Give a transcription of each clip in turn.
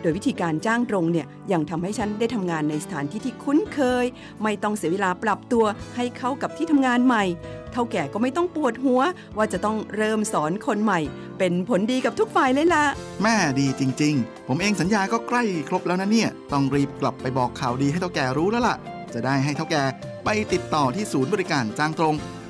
โดยวิธีการจ้างตรงเนี่ยยังทำให้ฉันได้ทำงานในสถานที่ที่คุ้นเคย ไม่ต้องเสียเวลาปรับตัวให้เข้ากับที่ทำงานใหม่ เท่าแก่ก็ไม่ต้องปวดหัว ว่าจะต้องเริ่มสอนคนใหม่ เป็นผลดีกับทุกฝ่ายเลยล่ะแม่ดีจริง ๆ ผมเองสัญญาก็ใกล้ครบแล้วนะเนี่ย ต้องรีบกลับไปบอกข่าวดีให้เท่าแก่รู้แล้วล่ะ จะได้ให้เท่าแก่ไปติดต่อที่ศูนย์บริการจ้างตรง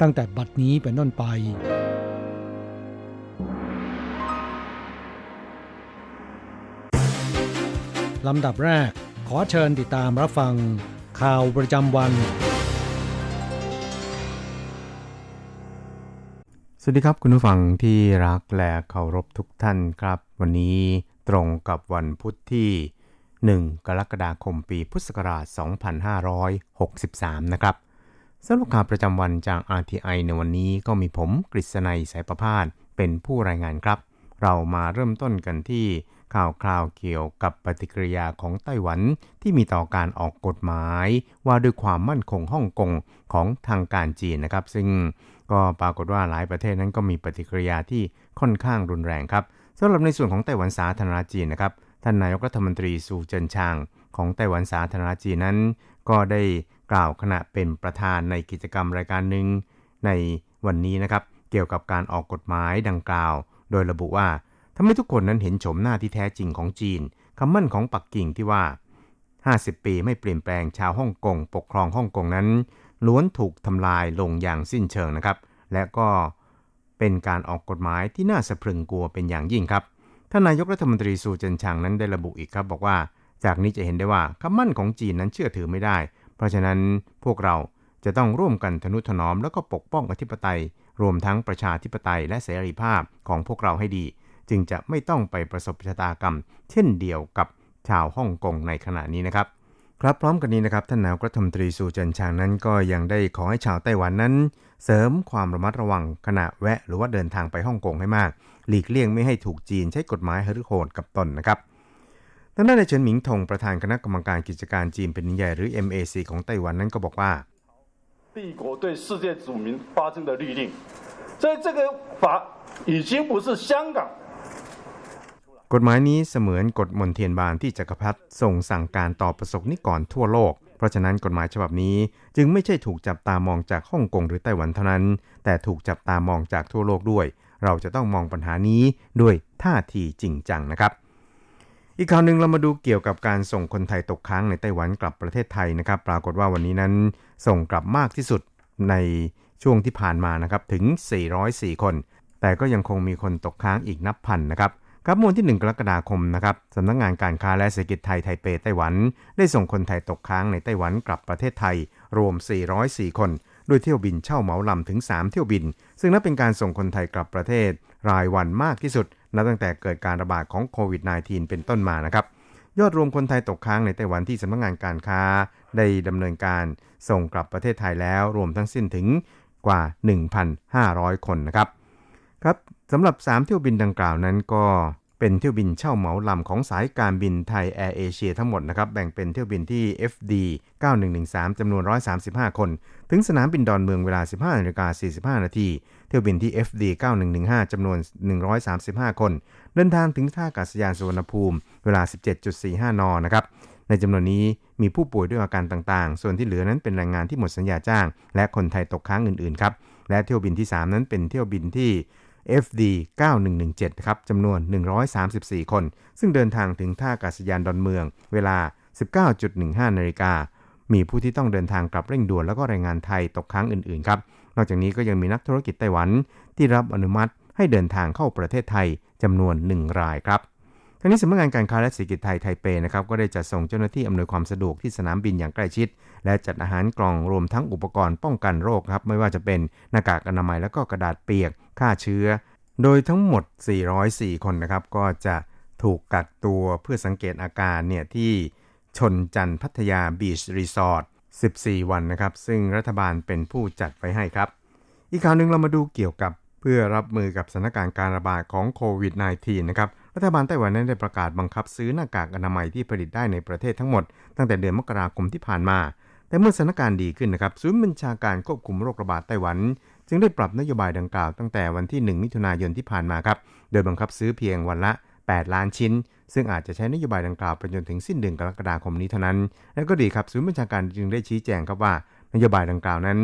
ตั้งแต่บัดนี้เป็นต้นไป ลำดับแรก ขอเชิญติดตามรับฟัง ข่าวประจำวัน สวัสดีครับคุณผู้ฟังที่รักและเคารพทุกท่านครับ วันนี้ตรงกับวันพุทธที่ 1 กรกฎาคมปีพุทธศักราช 2563 นะครับ สำหรับข่าวประจำวันจาก RTI ในวันนี้ก็มีผมกฤษณัยสายประพาสเป็นผู้รายงานครับ เรามาเริ่มต้นกันที่ข่าวคราวเกี่ยวกับปฏิกิริยาของไต้หวันที่มีต่อการออกกฎหมาย ว่าด้วยความมั่นคงฮ่องกงของทางการจีนนะครับ ซึ่งก็ปรากฏว่าหลายประเทศนั้นก็มีปฏิกิริยาที่ค่อนข้างรุนแรงครับสำหรับในส่วนของไต้หวันสาธารณจีนนะครับท่านนายกรัฐมนตรีซูเจินชาง ของไต้หวันสาธารณจีนนั้น ก็ได้ กล่าวขณะเป็นประธานในกิจกรรมรายการหนึ่งในวันนี้นะครับ เกี่ยวกับการออกกฎหมายดังกล่าว โดยระบุว่าทำให้ทุกคนนั้นเห็นโฉมหน้าที่แท้จริงของจีนคำมั่นของปักกิ่งที่ว่า 50 ปีไม่เปลี่ยนแปลงชาวฮ่องกงปกครองฮ่องกงนั้น ล้วนถูกทำลายลงอย่างสิ้นเชิงนะครับ และก็เป็นการออกกฎหมายที่น่าสะพรึงกลัวเป็นอย่างยิ่งครับท่านนายกรัฐมนตรีซูเจินชางนั้นได้ระบุอีกครับบอกว่า จากนี้จะเห็นได้ว่าคำมั่นของจีนนั้นเชื่อถือไม่ได้ เพราะฉะนั้นพวกเราจะต้องร่วมกันทนุถนอมแล้วก็ปกป้องอธิปไตย รวมทั้งประชาธิปไตยและเสรีภาพของพวกเราให้ดี จึงจะไม่ต้องไปประสบชะตากรรม เช่นเดียวกับชาวฮ่องกงในขณะนี้นะครับ ครับพร้อมกันนี้นะครับท่านนายกรัฐมนตรีซูเจินชางนั้นก็ยังได้ขอให้ชาวไต้หวันนั้น เสริมความระมัดระวังขณะแวะหรือว่าเดินทางไปฮ่องกงให้มาก หลีกเลี่ยงไม่ให้ถูกจีนใช้กฎหมายฮึโหดกับตนนะครับ ทางด้านในเฉินหมิงทงประธานคณะกรรมการกิจการจีนเป็นใหญ่หรือ MAC ของไต้หวันนั้นก็บอกว่า帝国对世界子民发生的律令，所以这个法已经不是香港กฎหมายนี้เสมือนกฎมนเทียนบานที่จักรพรรดิส่งสั่งการต่อประสบนิกรทั่วโลก เพราะฉะนั้นกฎหมายฉบับนี้จึงไม่ใช่ถูกจับตามองจากฮ่องกงหรือไต้หวันเท่านั้น แต่ถูกจับตามองจากทั่วโลกด้วย เราจะต้องมองปัญหานี้ด้วยท่าทีจริงจังนะครับ อีกข่าวหนึ่งเรามาดูเกี่ยวกับการส่งคนไทยตกค้างในไต้หวันกลับประเทศไทยนะครับ ปรากฏว่าวันนี้นั้นส่งกลับมากที่สุดในช่วงที่ผ่านมานะครับถึง 404 คน แต่ก็ยังคงมีคนตกค้างอีกนับพันนะครับครับมวลที่ 1 กรกฎาคมนะครับสำนักงงานการค้าและเศรษฐกิจไทยไทเปไต้หวัน ได้ส่งคนไทยตกค้างในไต้หวันกลับประเทศไทย รวม 404 คน โดยเที่ยวบินเช่าเหมาลำถึง 3 เที่ยวบิน ซึ่งนับเป็นการส่งคนไทยกลับประเทศรายวันมากที่สุด นับตั้งแต่เกิดการระบาดของโควิด -19 เป็นต้นมานะครับ ยอดรวมคนไทยตกค้างในไต้หวันที่สำนักงงานการค้า ได้ดำเนินการส่งกลับประเทศไทยแล้วรวมทั้งสิ้นถึงกว่า 1,500 คนนะครับครับสำหรับ 3 เที่ยวบินดังกล่าวนั้นก็เป็นเที่ยวบินเช่าเหมาลำของสายการบินไทยแอร์เอเชียทั้งหมดนะครับ แบ่งเป็นเที่ยวบินที่ FD 9113จำนวน 135 คน ถึงสนามบินดอนเมืองเวลา 15นาฬิกา45 นาที เที่ยวบินที่ FD 9115จำนวน 135 คน เดินทางถึงท่าอากาศยานสุวรรณภูมิ เวลา 17.45 น นะครับ ในจำนวนนี้มีผู้ป่วยด้วยอาการต่างๆ ส่วนที่เหลือนั้นเป็นแรงงานที่หมดสัญญาจ้าง และคนไทยตกค้างอื่นๆ ครับ และเที่ยวบินที่ 3 นั้นเป็นเที่ยวบินที่ FD 9117ครับจำนวน 134 คน ซึ่งเดินทางถึงท่าอากาศยานดอนเมือง เวลา 19.15 นาฬิกามีผู้ที่ต้องเดินทางกลับเร่งด่วนแล้วก็แรงงานไทยตกค้างอื่นๆ ครับ นอกจากนี้ก็ยังมีนักธุรกิจไต้หวันที่รับอนุมัติให้เดินทางเข้าประเทศไทยจำนวน 1 รายครับทั้งนี้สำนักงานการค้าและเศรษฐกิจไทยไทเปนะครับก็ได้จัดส่งเจ้าหน้าที่อำนวยความสะดวกที่สนามบินอย่างใกล้ชิด และจัดอาหารกล่องรวมทั้งอุปกรณ์ป้องกันโรคครับไม่ว่าจะเป็นหน้ากากอนามัยและก็กระดาษเปียกฆ่าเชื้อ โดยทั้งหมด 404 คนนะครับก็จะถูกกักตัวเพื่อสังเกตอาการเนี่ยที่ชนจันพัทยาบีชรีสอร์ท 14 วันนะครับ ซึ่งรัฐบาลเป็นผู้จัดไว้ให้ครับ อีกข่าวหนึ่งเรามาดูเกี่ยวกับเพื่อรับมือกับสถานการณ์การระบาดของโควิด -19 นะครับ รัฐบาลไต้หวันนั้นได้ประกาศบังคับซื้อหน้ากากอนามัยที่ผลิตได้ในประเทศทั้งหมด ตั้งแต่เดือนมกราคมที่ผ่านมา แต่เมื่อสถานการณ์ดีขึ้นนะครับ ศูนย์บัญชาการควบคุมโรคระบาดไต้หวัน จึงได้ปรับนโยบายดังกล่าวตั้งแต่วันที่ 1 มิถุนายนที่ผ่านมาครับ โดยบังคับซื้อเพียงวันละ 8 ล้านชิ้น ซึ่งอาจจะใช้นโยบายดังกล่าวไปจนถึงสิ้นเดือนกรกฎาคมนี้เท่านั้น และก็ดีครับศูนย์บัญชาการจึงได้ชี้แจงครับว่านโยบายดังกล่าวนั้น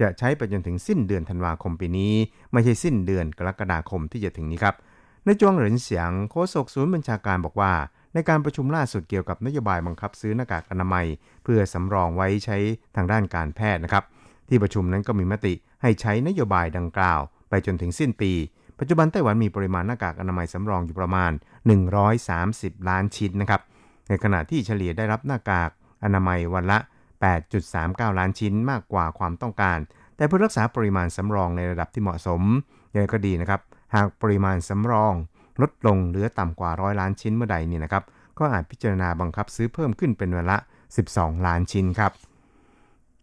จะใช้ไปจนถึงสิ้นเดือนธันวาคมปีนี้ ไม่ใช่สิ้นเดือนกรกฎาคมที่จะถึงนี้ครับในจวงเหรินเสียงโฆษกศูนย์บัญชาการบอกว่า ในการประชุมล่าสุดเกี่ยวกับนโยบายบังคับซื้อหน้ากากอนามัย เพื่อสำรองไว้ใช้ทางด้านการแพทย์นะครับ ที่ประชุมนั้นก็มีมติให้ใช้นโยบายดังกล่าว ไปจนถึงสิ้นปี ปัจจุบันไต้หวันมีปริมาณหน้ากากอนามัยสำรองอยู่ประมาณ 130 ล้านชิ้นนะครับ ในขณะที่เฉลี่ยได้รับหน้ากากอนามัยวันละ 8.39 ล้านชิ้นมากกว่าความต้องการ แต่เพื่อรักษาปริมาณสำรองในระดับที่เหมาะสมยังก็ดีนะครับ หากปริมาณสำรองลดลงเหลือต่ำกว่าร้อยล้านชิ้นเมื่อใดนี่นะครับ ก็อาจพิจารณาบังคับซื้อเพิ่มขึ้นเป็นวันละ12 ล้านชิ้นครับ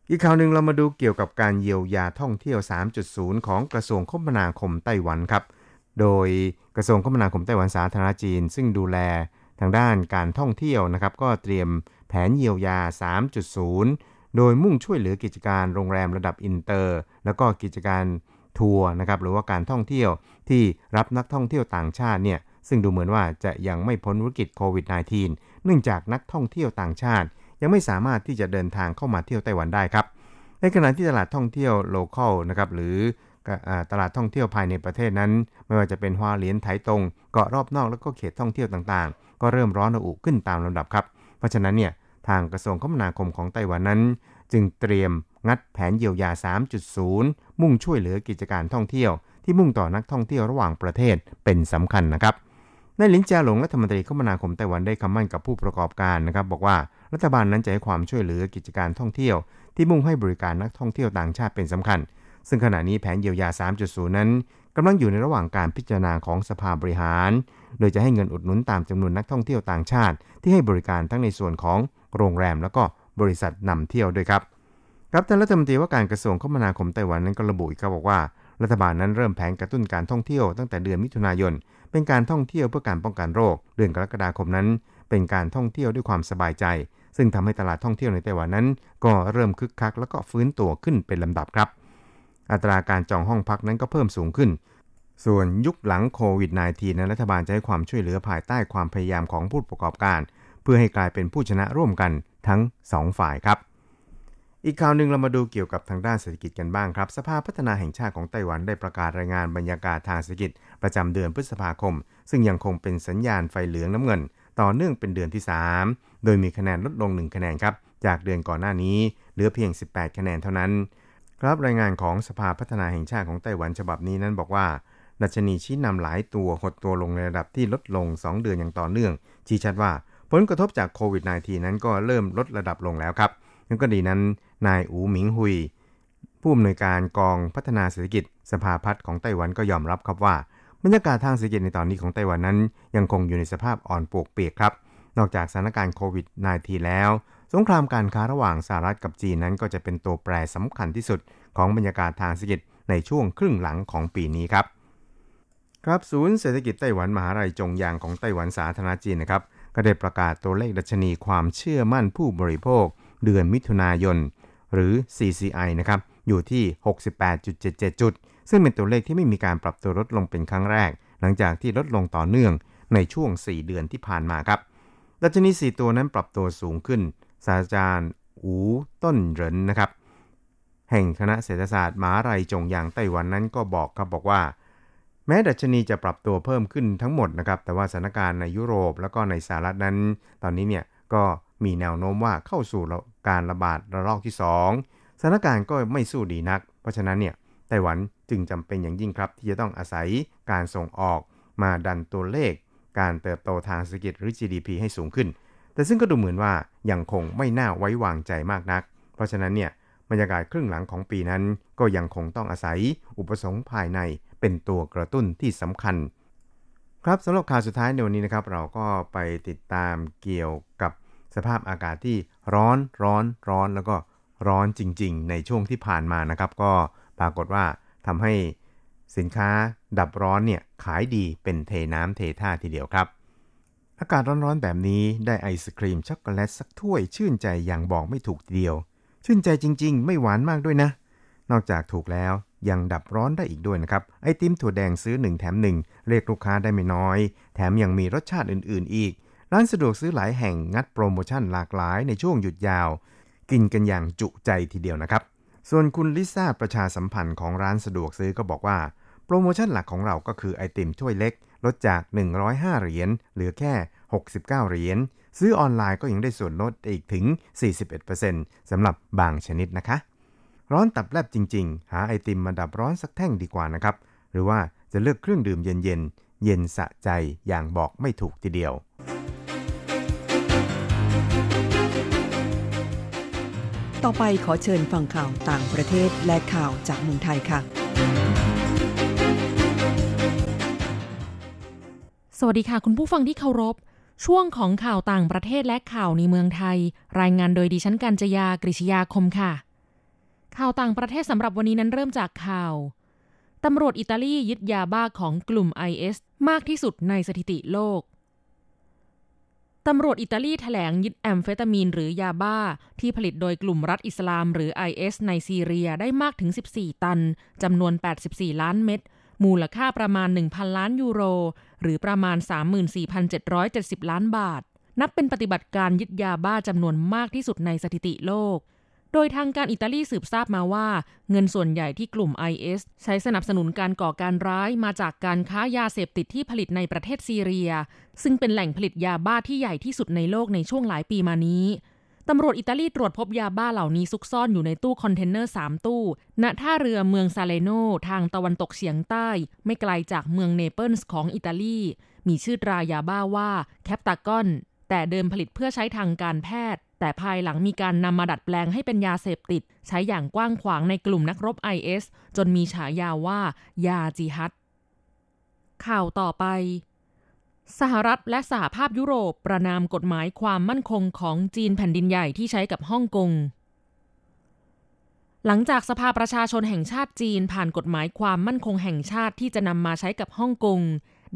อีกข่าวหนึ่งเรามาดูเกี่ยวกับการเยียวยาท่องเที่ยว 3.0 ของกระทรวงคมนาคมไต้หวันครับ โดยกระทรวงคมนาคมไต้หวันสาธารณรัฐจีน ซึ่งดูแลทางด้านการท่องเที่ยวนะครับ ก็เตรียมแผนเยียวยา 3.0 โดยมุ่งช่วยเหลือกิจการโรงแรมระดับอินเตอร์ แล้วก็กิจการทัวร์นะครับหรือว่าการท่องเที่ยวที่รับนักท่องเที่ยวต่างชาติเนี่ยซึ่งดูเหมือนว่าจะยังไม่พ้นวิกฤตโควิด -19 เนื่องจากนักท่องเที่ยวต่างชาติ ยังไม่สามารถที่จะเดินทางเข้ามาเที่ยวไต้หวันได้ครับ ในขณะที่ตลาดท่องเที่ยวโลเคอลนะครับหรือตลาดท่องเที่ยวภายในประเทศนั้น ไม่ว่าจะเป็นฮวาเหลียนไถตงเกาะรอบนอกแล้วก็เขตท่องเที่ยวต่างๆ ก็เริ่มร้อนระอุขึ้นตามลำดับครับ เพราะฉะนั้นเนี่ยทางกระทรวงคมนาคมของไต้หวันนั้น จึงเตรียมงัดแผนเยียวยา 3.0 มุ่งช่วยเหลือกิจการท่องเที่ยว ที่มุ่งต่อนักท่องเที่ยวระหว่างประเทศเป็นสำคัญนะครับ นายหลินจาหลงรัฐมนตรีคมนาคมไต้หวันได้คำมั่นกับผู้ประกอบการนะครับ บอกว่ารัฐบาลนั้นจะให้ความช่วยเหลือกิจการท่องเที่ยว ที่มุ่งให้บริการนักท่องเที่ยวต่างชาติเป็นสำคัญ ซึ่งขณะนี้แผนเยียวยา 3.0 นั้นกำลังอยู่ในระหว่างการพิจารณาของสภาบริหาร โดยจะให้เงินอุดหนุนตามจำนวนนักท่องเที่ยวต่างชาติ ที่ให้บริการทั้งในส่วนของโรงแรม แล้วก็บริษัทนำเที่ยวด้วยครับครับท่านรัฐมนตรีว่าการกระทรวงคมนาคมไต้หวันนั้นก็ระบุอีกครับบอกว่า รัฐบาลนั้นเริ่มแผนกระตุ้นการท่องเที่ยวตั้งแต่เดือนมิถุนายน เป็นการท่องเที่ยวเพื่อการป้องกันโรค เดือนกรกฎาคมนั้น เป็นการท่องเที่ยวด้วยความสบายใจ ซึ่งทำให้ตลาดท่องเที่ยวในไต้หวันนั้น ก็เริ่มคึกคัก แล้วก็ฟื้นตัวขึ้นเป็นลำดับครับ อัตราการจองห้องพักนั้นก็เพิ่มสูงขึ้น ส่วนยุคหลังโควิด -19 นั้นรัฐบาลจะให้ความช่วยเหลือภายใต้ความพยายามของผู้ประกอบการ เพื่อให้กลายเป็นผู้ชนะร่วมกันทั้ง 2 ฝ่ายครับ อีกข่าวหนึ่งเรามาดูเกี่ยวกับทางด้านเศรษฐกิจกันบ้างครับ สภาพัฒนาแห่งชาติของไต้หวันได้ประกาศรายงานบรรยากาศทางเศรษฐกิจประจำเดือนพฤษภาคม ซึ่งยังคงเป็นสัญญาณไฟเหลืองน้ำเงิน ต่อเนื่องเป็นเดือนที่ 3 โดยมีคะแนนลดลง 1 คะแนนครับ จากเดือนก่อนหน้านี้เหลือเพียง 18 คะแนนเท่านั้น ครับรายงานของสภาพัฒนาแห่งชาติของไต้หวันฉบับนี้นั้นบอกว่าดัชนีชี้นำหลายตัวหดตัวลงในระดับที่ลดลง 2 เดือนอย่างต่อเนื่อง ชี้ชัดว่าผลกระทบจากโควิด -19 นั้นก็เริ่มลดระดับลงแล้วครับยังก็ดีนั้น นายอูหมิงฮุย ผู้อำนวยการกองพัฒนาเศรษฐกิจสภาพัฒน์ของไต้หวันก็ยอมรับครับว่าบรรยากาศทางเศรษฐกิจในตอนนี้ของไต้หวันนั้น ยังคงอยู่ในสภาพอ่อนปวกเปียกครับ นอกจากสถานการณ์โควิด -19 แล้ว สงครามการค้าระหว่างสหรัฐกับจีนนั้นก็จะเป็นตัวแปรสำคัญที่สุดของบรรยากาศทางเศรษฐกิจในช่วงครึ่งหลังของปีนี้ครับ ครับศูนย์เศรษฐกิจไต้หวันมหาลัยจงยางของไต้หวันสาธารณจีนนะครับก็ได้ประกาศตัวเลขดัชนีความเชื่อมั่นผู้บริโภค เดือนมิถุนายน หรือ CCI นะครับ อยู่ที่ 68.77 จุด ซึ่งเป็นตัวเลขที่ไม่มีการปรับตัวลดลงเป็นครั้งแรก หลังจากที่ลดลงต่อเนื่องในช่วง 4 เดือนที่ผ่านมาครับ ดัชนี 4 ตัวนั้นปรับตัวสูงขึ้น ศาสตราจารย์อูต้นเหรินนะครับ แห่งคณะเศรษฐศาสตร์มหาลัยจงยางไต้หวันนั้นก็บอกครับบอกว่า แม้ดัชนีจะปรับตัวเพิ่มขึ้นทั้งหมดนะครับ แต่ว่าสถานการณ์ในยุโรปแล้วก็ในสหรัฐนั้น ตอนนี้เนี่ยก็ มีแนวโน้มว่าเข้าสู่การระบาดระลอกที่ 2 สถานการณ์ก็ไม่สู้ดีนัก เพราะฉะนั้นเนี่ยไต้หวันจึงจำเป็นอย่างยิ่งครับ ที่จะต้องอาศัยการส่งออกมาดันตัวเลข การเติบโตทางเศรษฐกิจหรือ GDP ให้สูงขึ้น แต่ซึ่งก็ดูเหมือนว่ายังคงไม่น่าไว้วางใจมากนัก เพราะฉะนั้นเนี่ยบรรยากาศครึ่งหลังของปีนั้น ก็ยังคงต้องอาศัยอุปสงค์ภายในเป็นตัวกระตุ้นที่สำคัญ ครับสำหรับข่าวสุดท้ายในวันนี้นะครับ เราก็ไปติดตามเกี่ยวกับ สภาพอากาศที่ร้อนร้อนร้อนแล้วก็ร้อนจริง ๆ ในช่วงที่ผ่านมานะครับ ก็ปรากฏว่าทำให้สินค้าดับร้อนเนี่ยขายดีเป็นเทน้ำเทท่าทีเดียวครับ อากาศร้อนๆแบบนี้ได้ไอศครีมช็อกโกแลตสักถ้วยชื่นใจอย่างบอกไม่ถูกทีเดียว ชื่นใจจริง ๆ ไม่หวานมากด้วยนะ นอกจากถูกแล้วยังดับร้อนได้อีกด้วยนะครับ ไอติมถั่วแดงซื้อ 1 แถม 1 เรียกลูกค้าได้ไม่น้อย แถมยังมีรสชาติอื่น ๆ อีก ร้านสะดวกซื้อหลายแห่งงัดโปรโมชั่นหลากหลายในช่วงหยุดยาว กินกันอย่างจุใจทีเดียวนะครับ ส่วนคุณลิซ่าประชาสัมพันธ์ของร้านสะดวกซื้อก็บอกว่า โปรโมชั่นหลักของเราก็คือไอติมถ้วยเล็ก ลดจาก 105 เหรียญเหลือแค่ 69 เหรียญซื้อออนไลน์ก็ยังได้ส่วนลดอีกถึง 41%สำหรับบางชนิดนะคะ ร้อนตับแลบจริง ๆ หาไอติมมาดับร้อนสักแท่งดีกว่านะครับ หรือว่าจะเลือกเครื่องดื่มเย็นๆ เย็นสะใจอย่างบอกไม่ถูกทีเดียว ต่อไปขอเชิญฟังข่าวต่างประเทศและข่าวจากเมืองไทยค่ะ สวัสดีค่ะคุณผู้ฟังที่เคารพ ช่วงของข่าวต่างประเทศและข่าวในเมืองไทย รายงานโดยดิฉันกัญจยากริชยาคมค่ะ ข่าวต่างประเทศสำหรับวันนี้นั้นเริ่มจากข่าวตำรวจอิตาลียึดยาบ้าของกลุ่ม IS มากที่สุดในสถิติโลก ตำรวจอิตาลีแถลงยึดแอมเฟตามีนหรือยาบ้า ที่ผลิตโดยกลุ่มรัฐอิสลามหรือ IS ในซีเรียได้มากถึง 14 ตัน จำนวน 84 ล้านเม็ด มูลค่าประมาณ 1,000 ล้านยูโร หรือประมาณ 34,770 ล้านบาท นับเป็นปฏิบัติการยึดยาบ้าจำนวนมากที่สุดในสถิติโลก โดยทางการอิตาลีสืบทราบมาว่า เงินส่วนใหญ่ที่กลุ่ม IS ใช้สนับสนุนการก่อการร้ายมาจากการค้ายาเสพติดที่ผลิตในประเทศซีเรีย ซึ่งเป็นแหล่งผลิตยาบ้าที่ใหญ่ที่สุดในโลกในช่วงหลายปีมานี้ตำรวจอิตาลีตรวจพบยาบ้าเหล่านี้ซุกซ่อนอยู่ในตู้คอนเทนเนอร์ 3 ตู้ ณ ท่าเรือเมืองซาเลโน ทางตะวันตกเฉียงใต้ ไม่ไกลจากเมืองเนเปิลส์ของอิตาลี มีชื่อตรายาบ้าว่าแคปตากอน แต่เดิมผลิตเพื่อใช้ทางการแพทย์ แต่ภายหลังมีการนำมาดัดแปลงให้เป็นยาเสพติด ใช้อย่างกว้างขวางในกลุ่มนักรบ IS จนมีฉายาว่า ยาจิฮัดข่าวต่อไป สหรัฐและสหภาพยุโรปประนามกฎหมายความมั่นคงของจีนแผ่นดินใหญ่ที่ใช้กับฮ่องกงหลังจากสภาประชาชนแห่งชาติจีนผ่านกฎหมายความมั่นคงแห่งชาติที่จะนำมาใช้กับฮ่องกง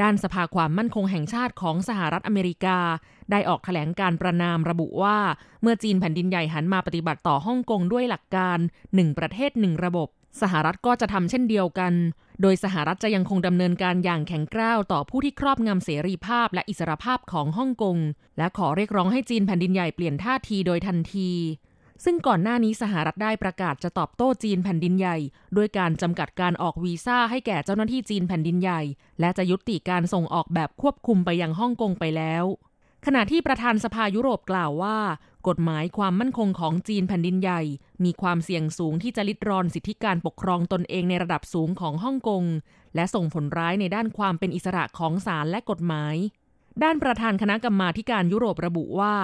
ด้านสภาความมั่นคงแห่งชาติของสหรัฐอเมริกา ได้ออกแถลงการประนามระบุว่า เมื่อจีนแผ่นดินใหญ่หันมาปฏิบัติต่อฮ่องกงด้วยหลักการหนึ่งประเทศหนึ่งระบบ สหรัฐก็จะทำเช่นเดียวกัน โดยสหรัฐจะยังคงดำเนินการอย่างแข็งกร้าวต่อผู้ที่ครอบงำเสรีภาพและอิสรภาพของฮ่องกง และขอเรียกร้องให้จีนแผ่นดินใหญ่เปลี่ยนท่าทีโดยทันที ซึ่งก่อนหน้านี้สหรัฐได้ประกาศจะตอบโต้จีนแผ่นดินใหญ่ ด้วยการจำกัดการออกวีซ่าให้แก่เจ้าหน้าที่จีนแผ่นดินใหญ่ และจะยุติการส่งออกแบบควบคุมไปยังฮ่องกงไปแล้ว ขณะที่ประธานสภายุโรปกล่าวว่า กฎหมายความมั่นคงของจีนแผ่นดินใหญ่ มีความเสี่ยงสูงที่จะลิดรอนสิทธิการปกครองตนเองในระดับสูงของฮ่องกงและส่งผลร้ายในด้านความเป็นอิสระของศาลและกฎหมาย ด้านประธานคณะกรรมาการยุโรประบุว่า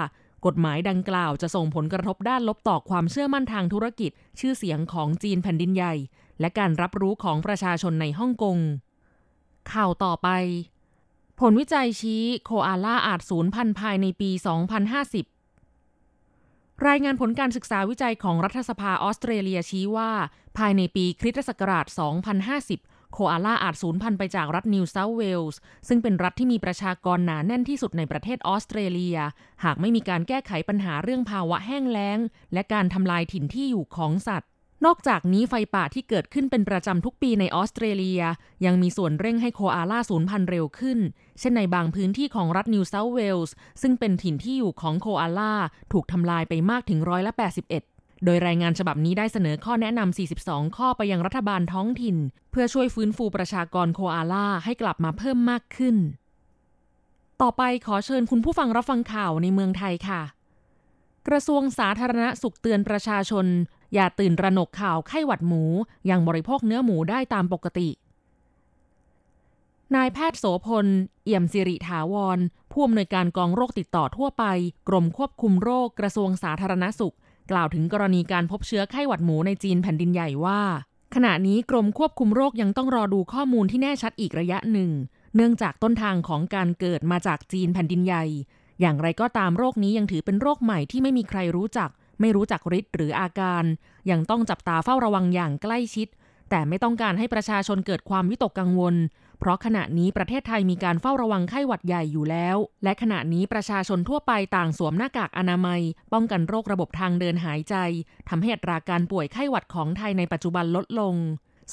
กฎหมายดังกล่าวจะส่งผลกระทบด้านลบต่อความเชื่อมั่นทางธุรกิจ ชื่อเสียงของจีนแผ่นดินใหญ่ และการรับรู้ของประชาชนในฮ่องกง ข่าวต่อไป ผลวิจัยชี้โคอาล่าอาจสูญพันธุ์ภายในปี 2050 รายงานผลการศึกษาวิจัยของรัฐสภาออสเตรเลียชี้ว่า ภายในปีคริสตศักราช 2050 โคอาล่าอาจสูญพันธุ์ไปจากรัฐนิวเซาท์เวลส์ซึ่งเป็นรัฐที่มีประชากรหนาแน่นที่สุดในประเทศออสเตรเลีย หากไม่มีการแก้ไขปัญหาเรื่องภาวะแห้งแล้ง และการทำลายถิ่นที่อยู่ของสัตว์นอกจากนี้ไฟป่าที่เกิดขึ้นเป็นประจำทุกปีในออสเตรเลีย ยังมีส่วนเร่งให้โคอาล่าสูญพันธุ์เร็วขึ้น เช่นในบางพื้นที่ของรัฐนิวเซาท์เวลส์ซึ่งเป็นถิ่นที่อยู่ของโคอาล่าถูกทำลายไปมากถึงร้อยละ81 โดยรายงานฉบับนี้ได้เสนอข้อแนะนำ 42 ข้อไปยังรัฐบาลท้องถิ่น เพื่อช่วยฟื้นฟูประชากรโคอาล่าให้กลับมาเพิ่มมากขึ้น ต่อไปขอเชิญคุณผู้ฟังรับฟังข่าวในเมืองไทยค่ะ กระทรวงสาธารณสุขเตือนประชาชน อย่าตื่นระหนกข่าวไข้หวัดหมู ยังบริโภคเนื้อหมูได้ตามปกติ นายแพทย์โสพล เอี่ยมสิริถาวร ผู้อำนวยการกองโรคติดต่อทั่วไป กรมควบคุมโรคกระทรวงสาธารณสุข กล่าวถึงกรณีการพบเชื้อไข้หวัดหมูในจีนแผ่นดินใหญ่ว่า ขณะนี้กรมควบคุมโรคยังต้องรอดูข้อมูลที่แน่ชัดอีกระยะหนึ่ง เนื่องจากต้นทางของการเกิดมาจากจีนแผ่นดินใหญ่ อย่างไรก็ตามโรคนี้ยังถือเป็นโรคใหม่ที่ไม่มีใครรู้จัก ไม่รู้จักฤทธิ์หรืออาการ ยังต้องจับตาเฝ้าระวังอย่างใกล้ชิด แต่ไม่ต้องการให้ประชาชนเกิดความวิตกกังวล เพราะขณะนี้ประเทศไทยมีการเฝ้าระวังไข้หวัดใหญ่อยู่แล้ว และขณะนี้ประชาชนทั่วไปต่างสวมหน้ากากอนามัย ป้องกันโรคระบบทางเดินหายใจทำให้อัตราการป่วยไข้หวัดของไทยในปัจจุบันลดลง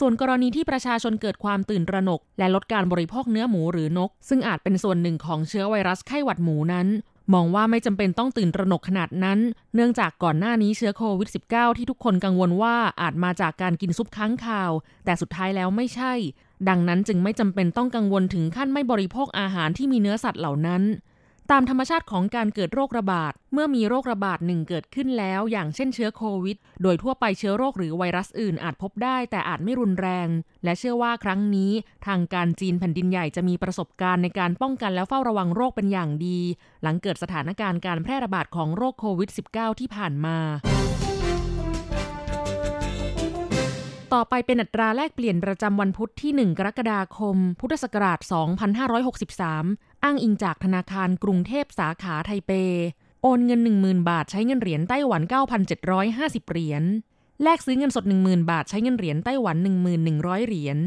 ส่วนกรณีที่ประชาชนเกิดความตื่นตระหนก และลดการบริโภคเนื้อหมูหรือนก ซึ่งอาจเป็นส่วนหนึ่งของเชื้อไวรัสไข้หวัดหมูนั้น มองว่าไม่จำเป็นต้องตื่นตระหนกขนาดนั้น เนื่องจากก่อนหน้านี้เชื้อโควิด -19 ที่ทุกคนกังวลว่าอาจมาจากการกินซุปค้างคาว แต่สุดท้ายแล้วไม่ใช่ดังนั้นจึงไม่จำเป็นต้องกังวลถึงขั้นไม่บริโภคอาหารที่มีเนื้อสัตว์เหล่านั้น ตามธรรมชาติของการเกิดโรคระบาด เมื่อมีโรคระบาดหนึ่งเกิดขึ้นแล้ว อย่างเช่นเชื้อโควิด โดยทั่วไปเชื้อโรคหรือไวรัสอื่นอาจพบได้แต่อาจไม่รุนแรง และเชื่อว่าครั้งนี้ ทางการจีนแผ่นดินใหญ่จะมีประสบการณ์ในการป้องกันและเฝ้าระวังโรคเป็นอย่างดี หลังเกิดสถานการณ์การแพร่ระบาดของโรคโควิด -19 ที่ผ่านมา ต่อไปเป็นอัตราแลกเปลี่ยนประจำวันพุทธที่ 1 กรกฎาคม พุทธศักราช 2563 อ้างอิงจากธนาคารกรุงเทพสาขาไทเป โอนเงิน 10,000 บาทใช้เงินเหรียญไต้หวัน 9,750 เหรียญ แลกซื้อเงินสด 10,000 บาทใช้เงินเหรียญไต้หวัน 1,100 เหรียญ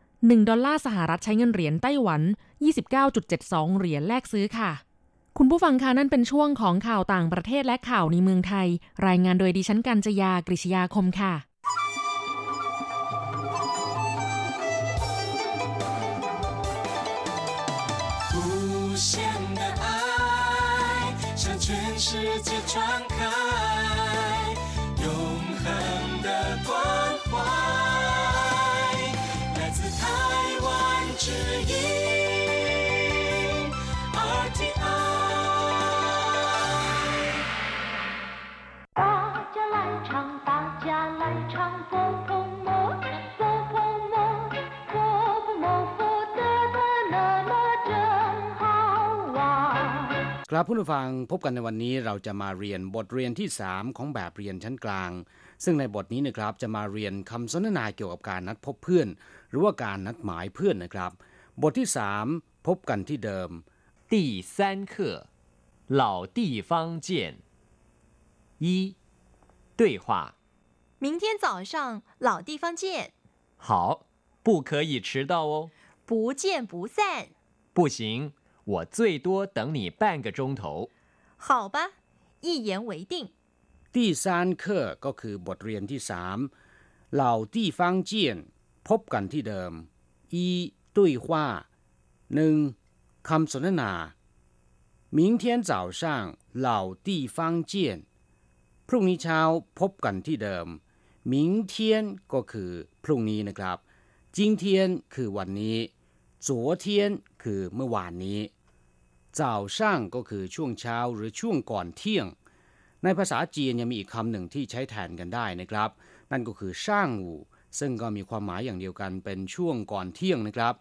1 ดอลลาร์สหรัฐใช้เงินเหรียญไต้หวัน 29.72 เหรียญแลกซื้อค่ะคุณผู้ฟังคะนั่นเป็นช่วงของข่าวต่างประเทศและข่าวในเมืองไทย รายงานโดยดิฉันกัญจยากริชยาคมค่ะ ครับผู้ฟังพบกันในวันนี้เราจะมาเรียนบทเรียนที่ 3 ของแบบเรียนชั้นกลาง ซึ่งในบทนี้นะครับจะมาเรียนคำสนทนาเกี่ยวกับการนัดพบเพื่อน หรือว่าการนัดหมายเพื่อนนะครับ บทที่ 3 พบกันที่เดิม第三课老地方见一对话明天早上老地方见好不可以迟到哦不见不散不行 我最多等你半个钟头。好吧，一言为定。第三课ก็คือบทเรียนที่สามเหล่าที่ฟังเจียนพบกันที่เดิมอีตุ้ยว่าหนึ่งคำสนทนา明天早上老地方见พรุ่งนี้เช้าพบกันที่เดิม明天ก็คือพรุ่งนี้นะครับ今天คือวันนี้昨天คือเมื่อวานนี้ จ้าช่างก็คือช่วงเช้าหรือช่วงก่อนเที่ยง ในภาษาจีนยังมีอีกคำหนึ่งที่ใช้แทนกันได้นะครับ นั่นก็คือช่างอู่ซึ่งก็มีความหมายอย่างเดียวกันเป็นช่วงก่อนเที่ยงนะครับ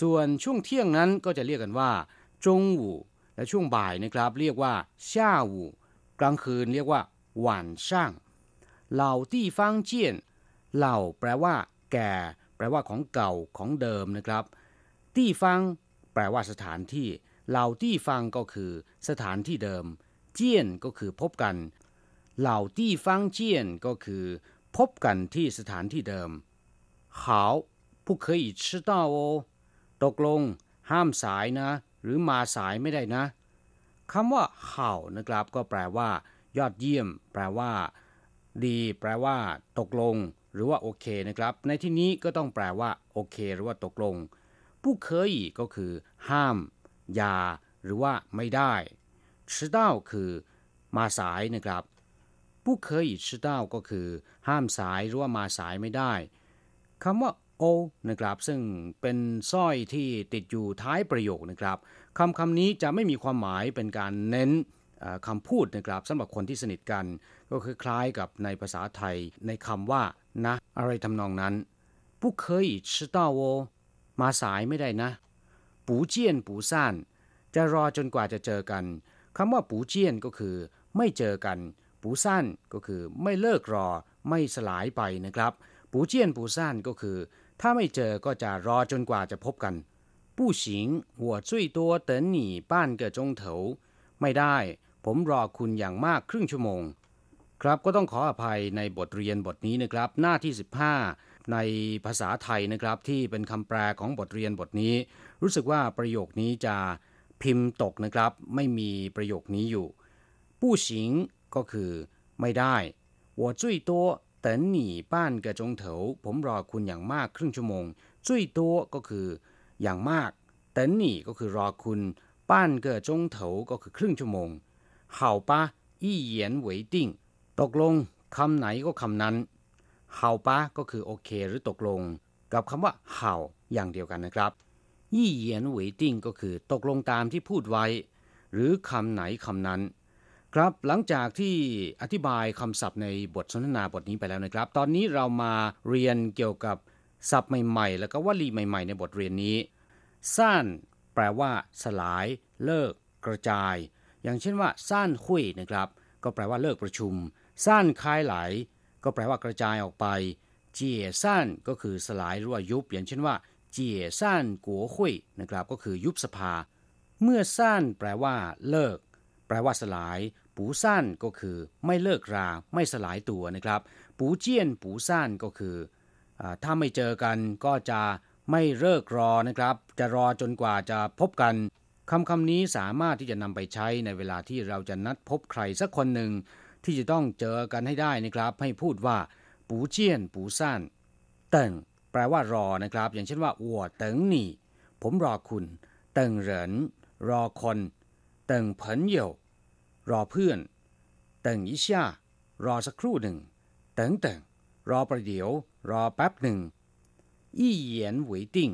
ส่วนช่วงเที่ยงนั้นก็จะเรียกกันว่า จงอู่และช่วงบ่ายนะครับ เรียกว่าช่าอู่กลางคืนเรียกว่าหวานช่างเหล่าที่ฟังเจียนเหล่าแปลว่า แก่ แปลว่าของเก่าของเดิมนะครับที่ฟังแปลว่าสถานที่ เหล่าที่ฟังก็คือสถานที่เดิม เจียนก็คือพบกัน เหล่าที่ฟังเจียนก็คือ พบกันที่สถานที่เดิม好不可以迟到哦ตกลง ห้ามสายนะ หรือมาสายไม่ได้นะคำว่าเห่านะครับ ก็แปลว่า ยอดเยี่ยม แปลว่า ดี แปลว่า ตกลง หรือว่าโอเคนะครับ ในที่นี้ก็ต้องแปลว่า โอเค หรือว่าตกลงผู้เคยก็คือ ห้าม อย่าหรือว่าไม่ได้迟到คือ มาสายนะครับ不可以迟到ก็คือ ห้ามสายหรือว่ามาสายไม่ได้คำว่าโอนะครับ ซึ่งเป็นสร้อยที่ติดอยู่ท้ายประโยคนะครับคำคำนี้จะไม่มีความหมายเป็นการเน้นคำพูดนะครับสำหรับคนที่สนิทกัน ก็คือคล้ายกับในภาษาไทยในคำว่านะ อะไรทำนองนั้น不可以迟到哦มาสายไม่ได้นะ ปูเจียนปูซ่านจะรอจนกว่าจะเจอกันคำว่าปูเจียนก็คือ ไม่เจอกัน ปูซ่านก็คือ ไม่เลิกรอ ไม่สลายไปนะครับ ปูเจียนปูซ่านก็คือ ถ้าไม่เจอก็จะรอจนกว่าจะพบกัน不行我最多等你半个钟头ไม่ได้ ผมรอคุณอย่างมากครึ่งชั่วโมง ครับก็ต้องขออภัยในบทเรียนบทนี้นะครับ หน้าที่ 15 ในภาษาไทยนะครับที่เป็นคำแปลของบทเรียนบทนี้ รู้สึกว่าประโยคนี้จะพิมพ์ตกนะครับ ไม่มีประโยคนี้อยู่ผู้行ก็คือ ไม่ได้我最多等你半个钟头ผมรอคุณอย่างมากครึ่งชั่วโมง最多ก็คือ อย่างมาก等你ก็คือรอคุณ半个钟头ก็คือครึ่งชั่วโมง好吧一言为定ตกลงคำไหนก็คำนั้น เฮาปะก็คือโอเค หรือตกลง กับคำว่าเฮาอย่างเดียวกันนะครับยี่เยียนเวยติ้งก็คือตกลงตามที่พูดไว้ หรือคำไหนคำนั้น ครับหลังจากที่อธิบายคำศัพท์ในบทสนทนาบทนี้ไปแล้วนะครับ ตอนนี้เรามาเรียนเกี่ยวกับศัพท์ใหม่ๆ แล้วก็วลีใหม่ ๆ ในบทเรียนนี้ซ่านแปลว่า สลาย เลิก กระจาย อย่างเช่นว่าซ่านคุยนะครับ ก็แปลว่าเลิกประชุมซ่านคายไหล ก็แปลว่ากระจายออกไปเจียซ่านก็คือสลายหรือว่ายุบอย่างเช่นว่าเจียซ่านกัวหุยนะครับก็คือยุบสภา เมื่อซ่านแปลว่า เลิก แปลว่าสลาย ปูซ่านก็คือ ไม่เลิกรา ไม่สลายตัวนะครับ ปูเจียนปูซ่านก็คืออถ้าไม่เจอกันก็จะไม่เลิกรอนะครับ จะรอจนกว่าจะพบกันคำคำนี้สามารถที่จะนำไปใช้ในเวลาที่เราจะนัดพบใครสักคนหนึ่ง ที่จะต้องเจอกันให้ได้นะครับ ให้พูดว่า ปูเจียน ปูซ่านเติงแปลว่ารอนะครับ อย่างเช่นว่าวัวเติงหนี่ ผมรอคุณเติงเหรินรอคนเติงเผินเยวรอเพื่อนเติงอีช่ารอสักครู่หนึ่งเติงเติงรอประเดี๋ยว รอแป๊บหนึ่งอี้เหยียนหวยติ้ง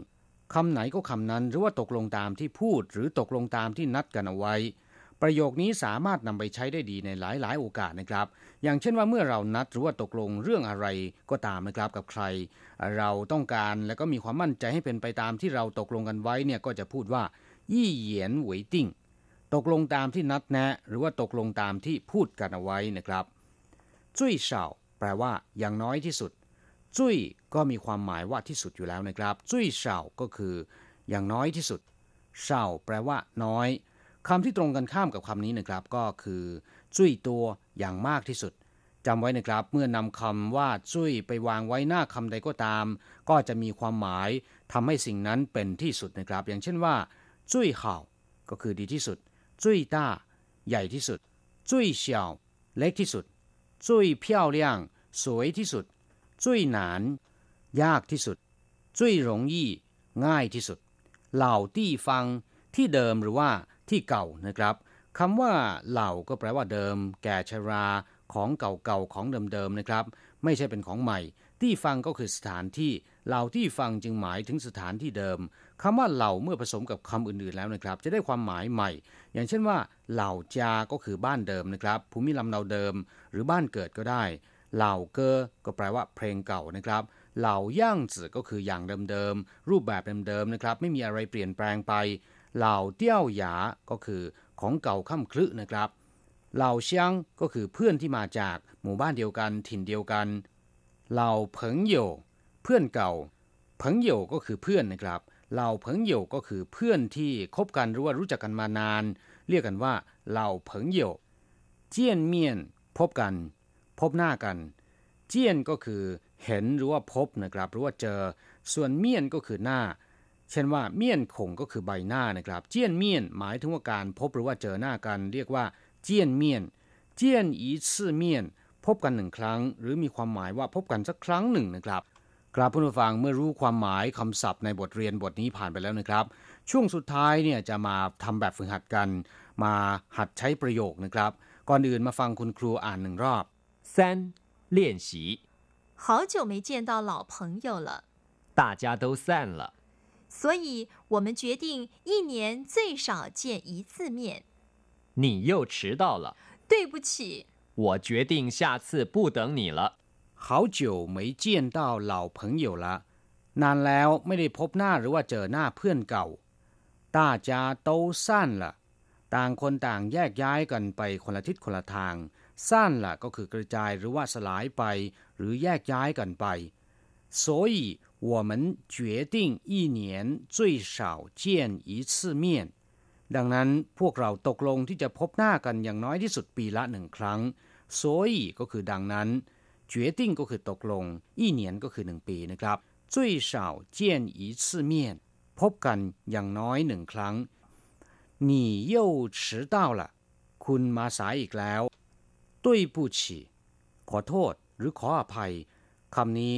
คำไหนก็คำนั้นหรือว่าตกลงตามที่พูดหรือตกลงตามที่นัดกันเอาไว้ ประโยคนี้สามารถนำไปใช้ได้ดีในหลาย ๆ โอกาสนะครับ อย่างเช่นว่าเมื่อเรานัดหรือว่าตกลงเรื่องอะไรก็ตามนะครับกับใคร เราต้องการและก็มีความมั่นใจให้เป็นไปตามที่เราตกลงกันไว้เนี่ยก็จะพูดว่า ยี่เหยียนหวยติ้งตกลงตามที่นัดแนะ หรือว่าตกลงตามที่พูดกันเอาไว้นะครับ จุ้ยเฉาแปลว่า อย่างน้อยที่สุด จุ้ยก็มีความหมายว่าที่สุดอยู่แล้วนะครับ จุ้ยเฉาก็คือ อย่างน้อยที่สุดเฉาแปลว่า น้อย คำที่ตรงกันข้ามกับคำนี้นะครับ ก็คือจุ้ยตัวอย่างมากที่สุดจำไว้นะครับ เมื่อนำคำว่าจุ้ยไปวางไว้หน้าคำใดก็ตาม ก็จะมีความหมายทำให้สิ่งนั้นเป็นที่สุดนะครับ อย่างเช่นว่าจุ้ยเห่าก็คือดีที่สุดจุ้ยต้าใหญ่ที่สุดจุ้ยเฉียวเล็กที่สุดจุ้ยเพี้ยวเลี่ยงสวยที่สุดจุ้ยหนาน ยากที่สุดจุ้ยหลงยี่ง่ายที่สุด เหล่าตี้ฟังที่เดิมหรือว่า ที่เก่านะครับคำว่าเหล่าก็แปลว่าเดิม แก่ชราของเก่าๆของเดิมๆนะครับ ไม่ใช่เป็นของใหม่ ที่ฟังก็คือสถานที่เหล่าที่ฟังจึงหมายถึงสถานที่เดิมคำว่าเหล่าเมื่อผสมกับคำอื่นๆแล้วนะครับ จะได้ความหมายใหม่ อย่างเช่นว่าเหล่าจา ก็คือบ้านเดิมนะครับ ภูมิลำเนาเดิม หรือบ้านเกิดก็ได้ เหล่าเกอก็แปลว่าเพลงเก่านะครับ เหล่าย่างจือก็คืออย่างเดิมๆรูปแบบเดิมๆนะครับ ไม่มีอะไรเปลี่ยนแปลงไป เหล่าเตี้ยวหยาก็คือของเก่าค่ำคลึนะครับเหล่าเชียงก็คือเพื่อนที่มาจากหมู่บ้านเดียวกันถิ่นเดียวกันเหล่าเผิงโยเพื่อนเก่าเผิงโยก็คือเพื่อนนะครับเหล่าเผิงโยก็คือเพื่อนที่คบกันหรือว่ารู้จักกันมานาน เรียกกันว่าเหล่าเผิงโยเจียนเมียน พบกัน พบหน้ากัน เจียนก็คือเห็นหรือว่าพบนะครับ หรือว่าเจอ ส่วนเมียนก็คือหน้า เช่นว่าเมียนคงก็คือใบหน้านะครับ เจียนเมียนหมายถึงว่าการพบหรือว่าเจอหน้ากัน เรียกว่า เจียนเมียน เจียนอีซื่อเมียน พบกันหนึ่งครั้ง หรือมีความหมายว่าพบกันสักครั้งหนึ่งนะครับ ครับผู้ฟังเมื่อรู้ความหมายคำศัพท์ในบทเรียนบทนี้ผ่านไปแล้วนะครับ ช่วงสุดท้ายเนี่ยจะมาทำแบบฝึกหัดกัน มาหัดใช้ประโยคนะครับ ก่อนอื่นมาฟังคุณครูอ่านหนึ่งรอบ 三练习，好久没见到老朋友了，大家都散了， 所以我们决定一年最少见一次面。你又迟到了，对不起，我决定下次不等你了。好久没见到老朋友了นานแล้วไม่ได้พบหน้าหรือว่าเจอหน้าเพื่อนเก่า大家都散了ต่างคนต่างแยกย้ายกันไปคนละทิศคนละทางสั้นละก็คือกระจายหรือว่าสลายไป หรือแยกย้ายกันไป所以 我们决定一年最少见一次面ดังนั้นพวกเราตกลงที่จะพบหน้ากันอย่างน้อยที่สุดปีละหนึ่งครั้ง所以ก็คือดังนั้น决定ก็คือตกลง一年ก็คือหนึ่งปีนะครับ最少见一次面พบกันอย่างน้อยหนึ่งครั้ง你又迟到了คุณมาสายอีกแล้ว对不起ขอโทษหรือขออภัยคำนี้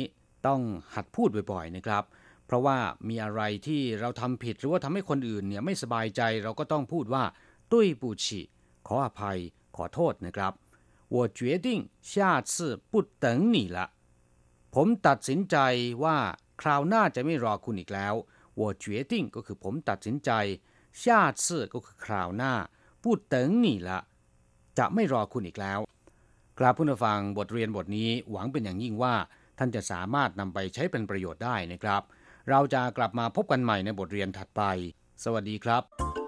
ต้องหัดพูดบ่อยๆนะครับ เพราะว่ามีอะไรที่เราทำผิดหรือว่าทำให้คนอื่นเนี่ยไม่สบายใจเราก็ต้องพูดว่า对不起ขออภัย ขอโทษนะครับ我决定下次不等你了ผมตัดสินใจว่าคราวหน้าจะไม่รอคุณอีกแล้ว我决定ก็คือผมตัดสินใจ下次ก็คือคราวหน้า不等你了จะไม่รอคุณอีกแล้ว กราบผู้ฟังบทเรียนบทนี้หวังเป็นอย่างยิ่งว่า ท่านจะสามารถนำไปใช้เป็นประโยชน์ได้นะครับ เราจะกลับมาพบกันใหม่ในบทเรียนถัดไป สวัสดีครับ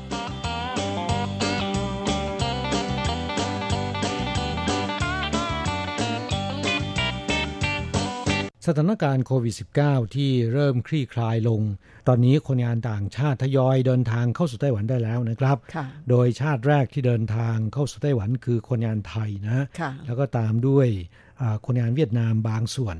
สถานการณ์โควิด -19 ที่เริ่มคลี่คลายลง ตอนนี้คนงานต่างชาติทยอยเดินทางเข้าสู่ไต้หวันได้แล้วนะครับ โดยชาติแรกที่เดินทางเข้าสู่ไต้หวันคือคนงานไทยนะ แล้วก็ตามด้วยคนงานเวียดนามบางส่วน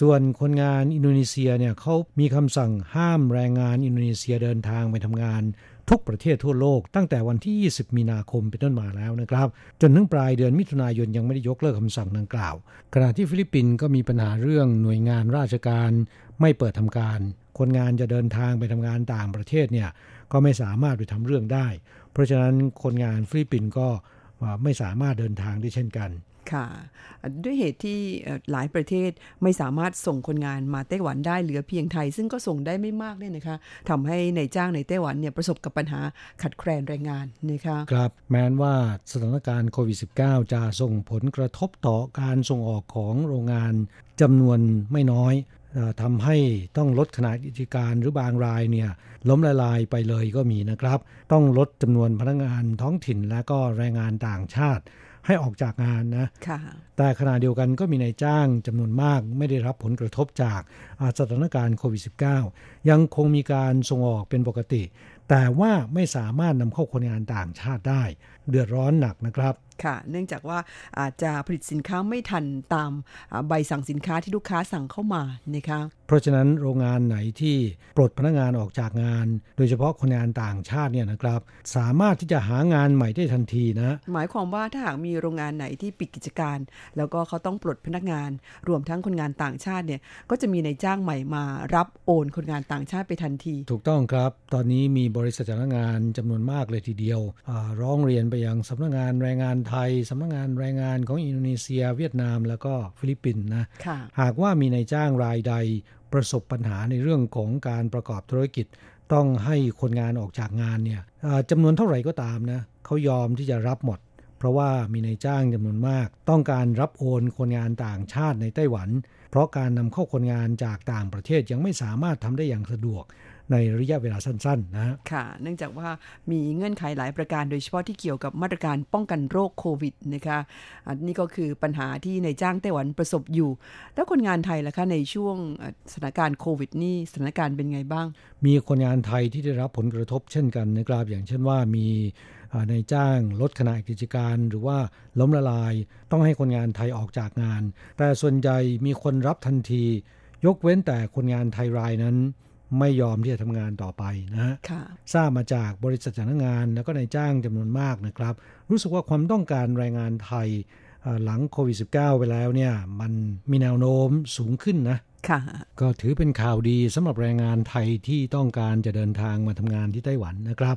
ส่วนคนงานอินโดนีเซียเนี่ยเขามีคำสั่งห้ามแรงงานอินโดนีเซียเดินทางไปทำงาน ทุกประเทศทั่วโลกตั้งแต่วันที่ 20 มีนาคมเป็นต้นมาแล้วนะครับ จนถึงปลายเดือนมิถุนายนยังไม่ได้ยกเลิกคำสั่งดังกล่าว ขณะที่ฟิลิปปินส์ก็มีปัญหาเรื่องหน่วยงานราชการไม่เปิดทำการ คนงานจะเดินทางไปทำงานต่างประเทศเนี่ยก็ไม่สามารถไปทำเรื่องได้ เพราะฉะนั้นคนงานฟิลิปปินส์ก็ไม่สามารถเดินทางได้เช่นกัน ค่ะ ด้วยเหตุที่หลายประเทศไม่สามารถส่งคนงานมาไต้หวันได้เหลือเพียงไทย ซึ่งก็ส่งได้ไม่มากเนี่ยนะคะทำให้ในจ้างในไต้หวันเนี่ยประสบกับปัญหาขัดแคลนแรงงานนะคะครับแม้นว่าสถานการณ์โควิด -19 จะส่งผลกระทบต่อการส่งออกของโรงงานจำนวนไม่น้อยทำให้ต้องลดขนาดกิจการหรือบางรายเนี่ยล้มละลายไปเลยก็มีนะครับ ต้องลดจำนวนพนักงานท้องถิ่นและก็แรงงานต่างชาติ ให้ออกจากงานนะแต่ขณะเดียวกันก็มีนายจ้างจำนวนมากไม่ได้รับผลกระทบจากสถานการณ์โควิด -19 ยังคงมีการส่งออกเป็นปกติ แต่ว่าไม่สามารถนำเข้าคนงานต่างชาติได้ เดือดร้อนหนักนะครับค่ะ เนื่องจากว่าอาจจะผลิตสินค้าไม่ทันตามใบสั่งสินค้าที่ลูกค้าสั่งเข้ามานะคะเพราะฉะนั้นโรงงานไหนที่ปลดพนักงานออกจากงาน โดยเฉพาะคนงานต่างชาติเนี่ยนะครับ สามารถที่จะหางานใหม่ได้ทันทีนะ หมายความว่าถ้าหากมีโรงงานไหนที่ปิดกิจการ แล้วก็เขาต้องปลดพนักงาน รวมทั้งคนงานต่างชาติเนี่ยก็จะมีในจ้างใหม่มา รับโอนคนงานต่างชาติไปทันที ถูกต้องครับ ตอนนี้มีบริษัทจ้างงานจำนวนมากเลยทีเดียว ร้องเรียนไปยังสำนักงานแรงงานไทยสำนักงานแรงงานของอินโดนีเซีย เวียดนามแล้วก็ฟิลิปปินส์นะหากว่ามีนายจ้างรายใดประสบปัญหาในเรื่องของการประกอบธุรกิจ ต้องให้คนงานออกจากงานเนี่ยจำนวนเท่าไหร่ก็ตามนะเขายอมที่จะรับหมด เพราะว่ามีนายจ้างจำนวนมาก ต้องการรับโอนคนงานต่างชาติในไต้หวัน เพราะการนำเข้าคนงานจากต่างประเทศยังไม่สามารถทำได้อย่างสะดวก ในระยะเวลาสั้นๆนะค่ะ เนื่องจากว่ามีเงื่อนไขหลายประการโดยเฉพาะที่เกี่ยวกับมาตรการป้องกันโรคโควิดนะคะอันนี้ก็คือปัญหาที่ในจ้างไต้หวันประสบอยู่ แล้วคนงานไทยล่ะคะในช่วงสถานการณ์โควิดนี่สถานการณ์เป็นไงบ้าง มีคนงานไทยที่ได้รับผลกระทบเช่นกันนะครับอย่างเช่นว่ามีในจ้างลดขนาดกิจการหรือว่าล้มละลาย ต้องให้คนงานไทยออกจากงาน แต่ส่วนใหญ่มีคนรับทันที ยกเว้นแต่คนงานไทยรายนั้น ไม่ยอมที่จะทำงานต่อไปนะฮะทราบมาจากบริษัทจ้างงานแล้วก็นายจ้างจำนวนมากนะครับ รู้สึกว่าความต้องการแรงงานไทยหลังโควิด -19 ไปแล้วเนี่ย มันมีแนวโน้มสูงขึ้นนะก็ถือเป็นข่าวดีสำหรับแรงงานไทยที่ต้องการจะเดินทางมาทำงานที่ไต้หวันนะครับ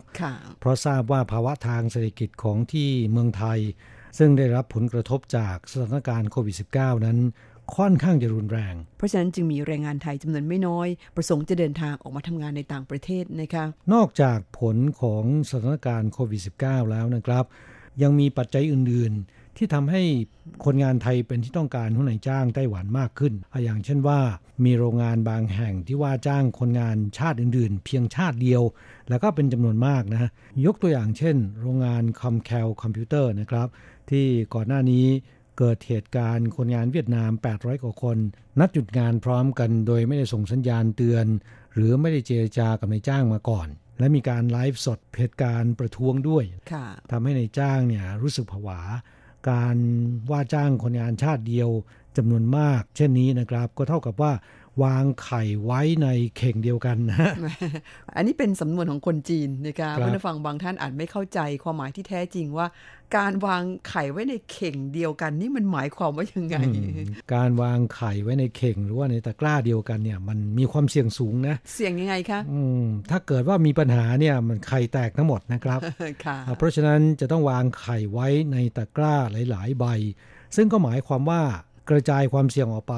เพราะทราบว่าภาวะทางเศรษฐกิจของที่เมืองไทย ซึ่งได้รับผลกระทบจากสถานการณ์โควิด -19 นั้น ค่อนข้างจะรุนแรง เพราะฉะนั้นจึงมีแรงงานไทยจำนวนไม่น้อย ประสงค์จะเดินทางออกมาทำงานในต่างประเทศนะคะ นอกจากผลของสถานการณ์โควิด -19 แล้วนะครับ ยังมีปัจจัยอื่น ๆ ที่ทำให้คนงานไทยเป็นที่ต้องการของนายจ้างไต้หวันมากขึ้น อย่างเช่นว่า มีโรงงานบางแห่งที่ว่าจ้างคนงานชาติอื่น ๆ เพียงชาติเดียว แล้วก็เป็นจำนวนมากนะยกตัวอย่างเช่น โรงงานคอมแคลคอมพิวเตอร์นะครับ ที่ก่อนหน้านี้ เกิดเหตุการณ์คนงานเวียดนาม 800 กว่าคน นัดหยุดงานพร้อมกันโดยไม่ได้ส่งสัญญาณเตือน หรือไม่ได้เจรจากับนายจ้างมาก่อน และมีการไลฟ์สดเหตุการณ์ประท้วงด้วยทำให้นายจ้างเนี่ยรู้สึกผวา การว่าจ้างคนงานชาติเดียวจำนวนมาก เช่นนี้นะครับ ก็เท่ากับว่า วางไข่ไว้ในเข่งเดียวกันนะอันนี้เป็นสำนวนของคนจีนนะคะผู้ฟังบางท่านอาจไม่เข้าใจความหมายที่แท้จริงว่า การวางไข่ไว้ในเข่งเดียวกัน นี่มันหมายความว่ายังไง การวางไข่ไว้ในเข่งหรือว่าในตะกร้าเดียวกันเนี่ย มันมีความเสี่ยงสูงนะเสี่ยงยังไงคะอืมถ้าเกิดว่ามีปัญหาเนี่ยมันไข่แตกทั้งหมดนะครับค่ะเพราะฉะนั้นจะต้องวางไข่ไว้ในตะกร้าหลาย ๆ ใบ ซึ่งก็หมายความว่ากระจายความเสี่ยงออกไป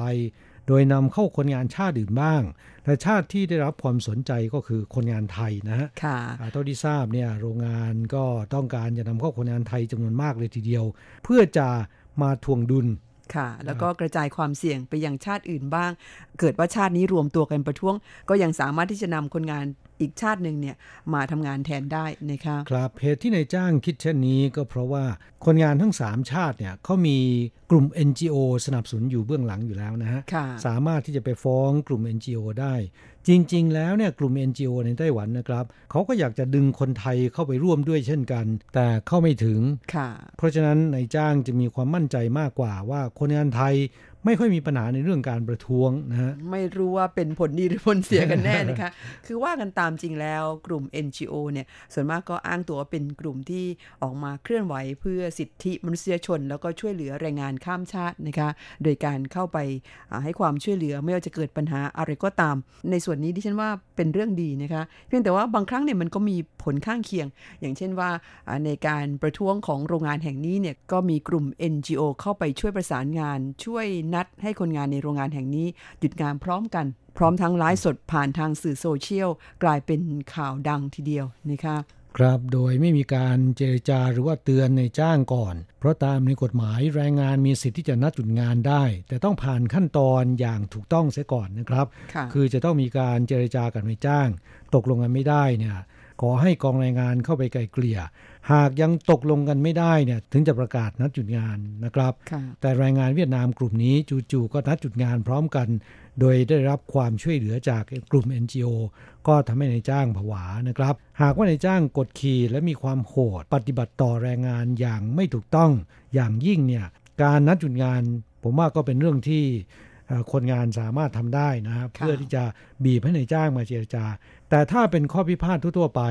โดยนำเข้าคนงานชาติอื่นบ้างแต่ชาติที่ได้รับความสนใจก็คือคนงานไทยนะฮะค่ะอ่าเท่าที่ทราบเนี่ยโรงงานก็ต้องการจะนำเข้าคนงานไทยจำนวนมากเลยทีเดียว เพื่อจะมาทวงดุลค่ะ แล้วก็กระจายความเสี่ยงไปยังชาติอื่นบ้าง เกิดว่าชาตินี้รวมตัวกันประท้วง ก็ยังสามารถที่จะนำคนงาน อีกชาติหนึ่งเนี่ยมาทำงานแทนได้นะคะครับเหตุที่นายจ้างคิดเช่นนี้ก็เพราะว่าคนงานทั้ง 3 ชาติเนี่ยเขามีกลุ่ม NGO สนับสนุนอยู่เบื้องหลังอยู่แล้วนะฮะค่ะสามารถที่จะไปฟ้องกลุ่ม NGO ได้ จริง ๆ แล้วเนี่ยกลุ่ม NGO ในไต้หวันนะครับเขาก็อยากจะดึงคนไทยเข้าไปร่วมด้วยเช่นกัน แต่เข้าไม่ถึงค่ะเพราะฉะนั้นนายจ้างจะมีความมั่นใจมากกว่าว่าคนงานไทย ไม่ค่อยมีปัญหาในเรื่องการประท้วงนะฮะไม่รู้ว่าเป็นผลดีหรือผลเสียกันแน่นะคะ คือว่ากันตามจริงแล้วกลุ่ม NGO เนี่ยส่วนมากก็อ้างตัวว่าเป็นกลุ่มที่ออกมาเคลื่อนไหวเพื่อสิทธิมนุษยชน แล้วก็ช่วยเหลือแรงงานข้ามชาตินะคะ โดยการเข้าไปให้ความช่วยเหลือไม่ว่าจะเกิดปัญหาอะไรก็ตาม ในส่วนนี้ดิฉันว่าเป็นเรื่องดีนะคะ เพียงแต่ว่าบางครั้งเนี่ยมันก็มีผลข้างเคียง อย่างเช่นว่าอ่าในการประท้วงของโรงงานแห่งนี้เนี่ยก็มีกลุ่ม NGO เข้าไปช่วยประสานงานช่วยนัดให้คนงานในโรงงานแห่งนี้หยุดงานพร้อมกัน พร้อมทั้งไลฟ์สดผ่านทางสื่อโซเชียล กลายเป็นข่าวดังทีเดียวนะคะครับโดยไม่มีการเจรจาหรือว่าเตือนในจ้างก่อน เพราะตามในกฎหมายแรงงานมีสิทธิ์ที่จะนัดหยุดงานได้ แต่ต้องผ่านขั้นตอนอย่างถูกต้องเสียก่อนนะครับค่ะคือจะต้องมีการเจรจากับนายจ้าง ตกลงกันไม่ได้เนี่ยขอให้กองแรงงานเข้าไปไกลเกลี่ย หากยังตกลงกันไม่ได้เนี่ยถึงจะประกาศนัดหยุดงานนะครับค่ะแต่แรงงานเวียดนามกลุ่มนี้จู่ๆก็นัดหยุดงานพร้อมกัน โดยได้รับความช่วยเหลือจากกลุ่ม NGO ก็ทำให้ในายจ้างผวานะครับ หากว่าในายจ้างกดขี่และมีความโหด ปฏิบัติต่อแรงงานอย่างไม่ถูกต้องอย่างยิ่งเนี่ยการนัดหยุดงาน ผมว่าก็เป็นเรื่องที่เอ่อคนงานสามารถทำได้นะครับค่ะเพื่อที่จะบีบให้ในายจ้างมาเจรจา แต่ถ้าเป็นข้อพิพาททั่วๆไป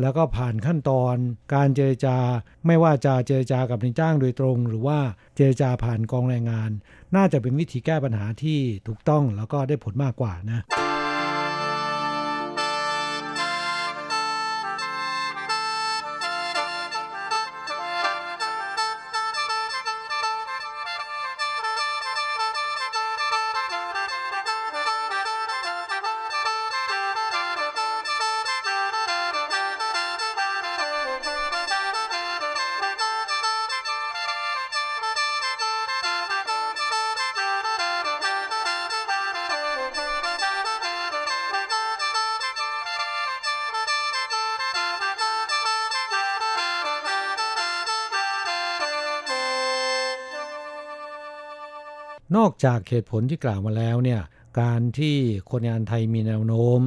แล้วก็ผ่านขั้นตอนการเจรจา ไม่ว่าจะเจรจากับนายจ้างโดยตรง หรือว่าเจรจาผ่านกองแรงงาน น่าจะเป็นวิธีแก้ปัญหาที่ถูกต้องแล้วก็ได้ผลมากกว่านะ นอกจากเหตุผลที่กล่าวมาแล้วเนี่ยการที่คนงานไทยมีแนวโน้ม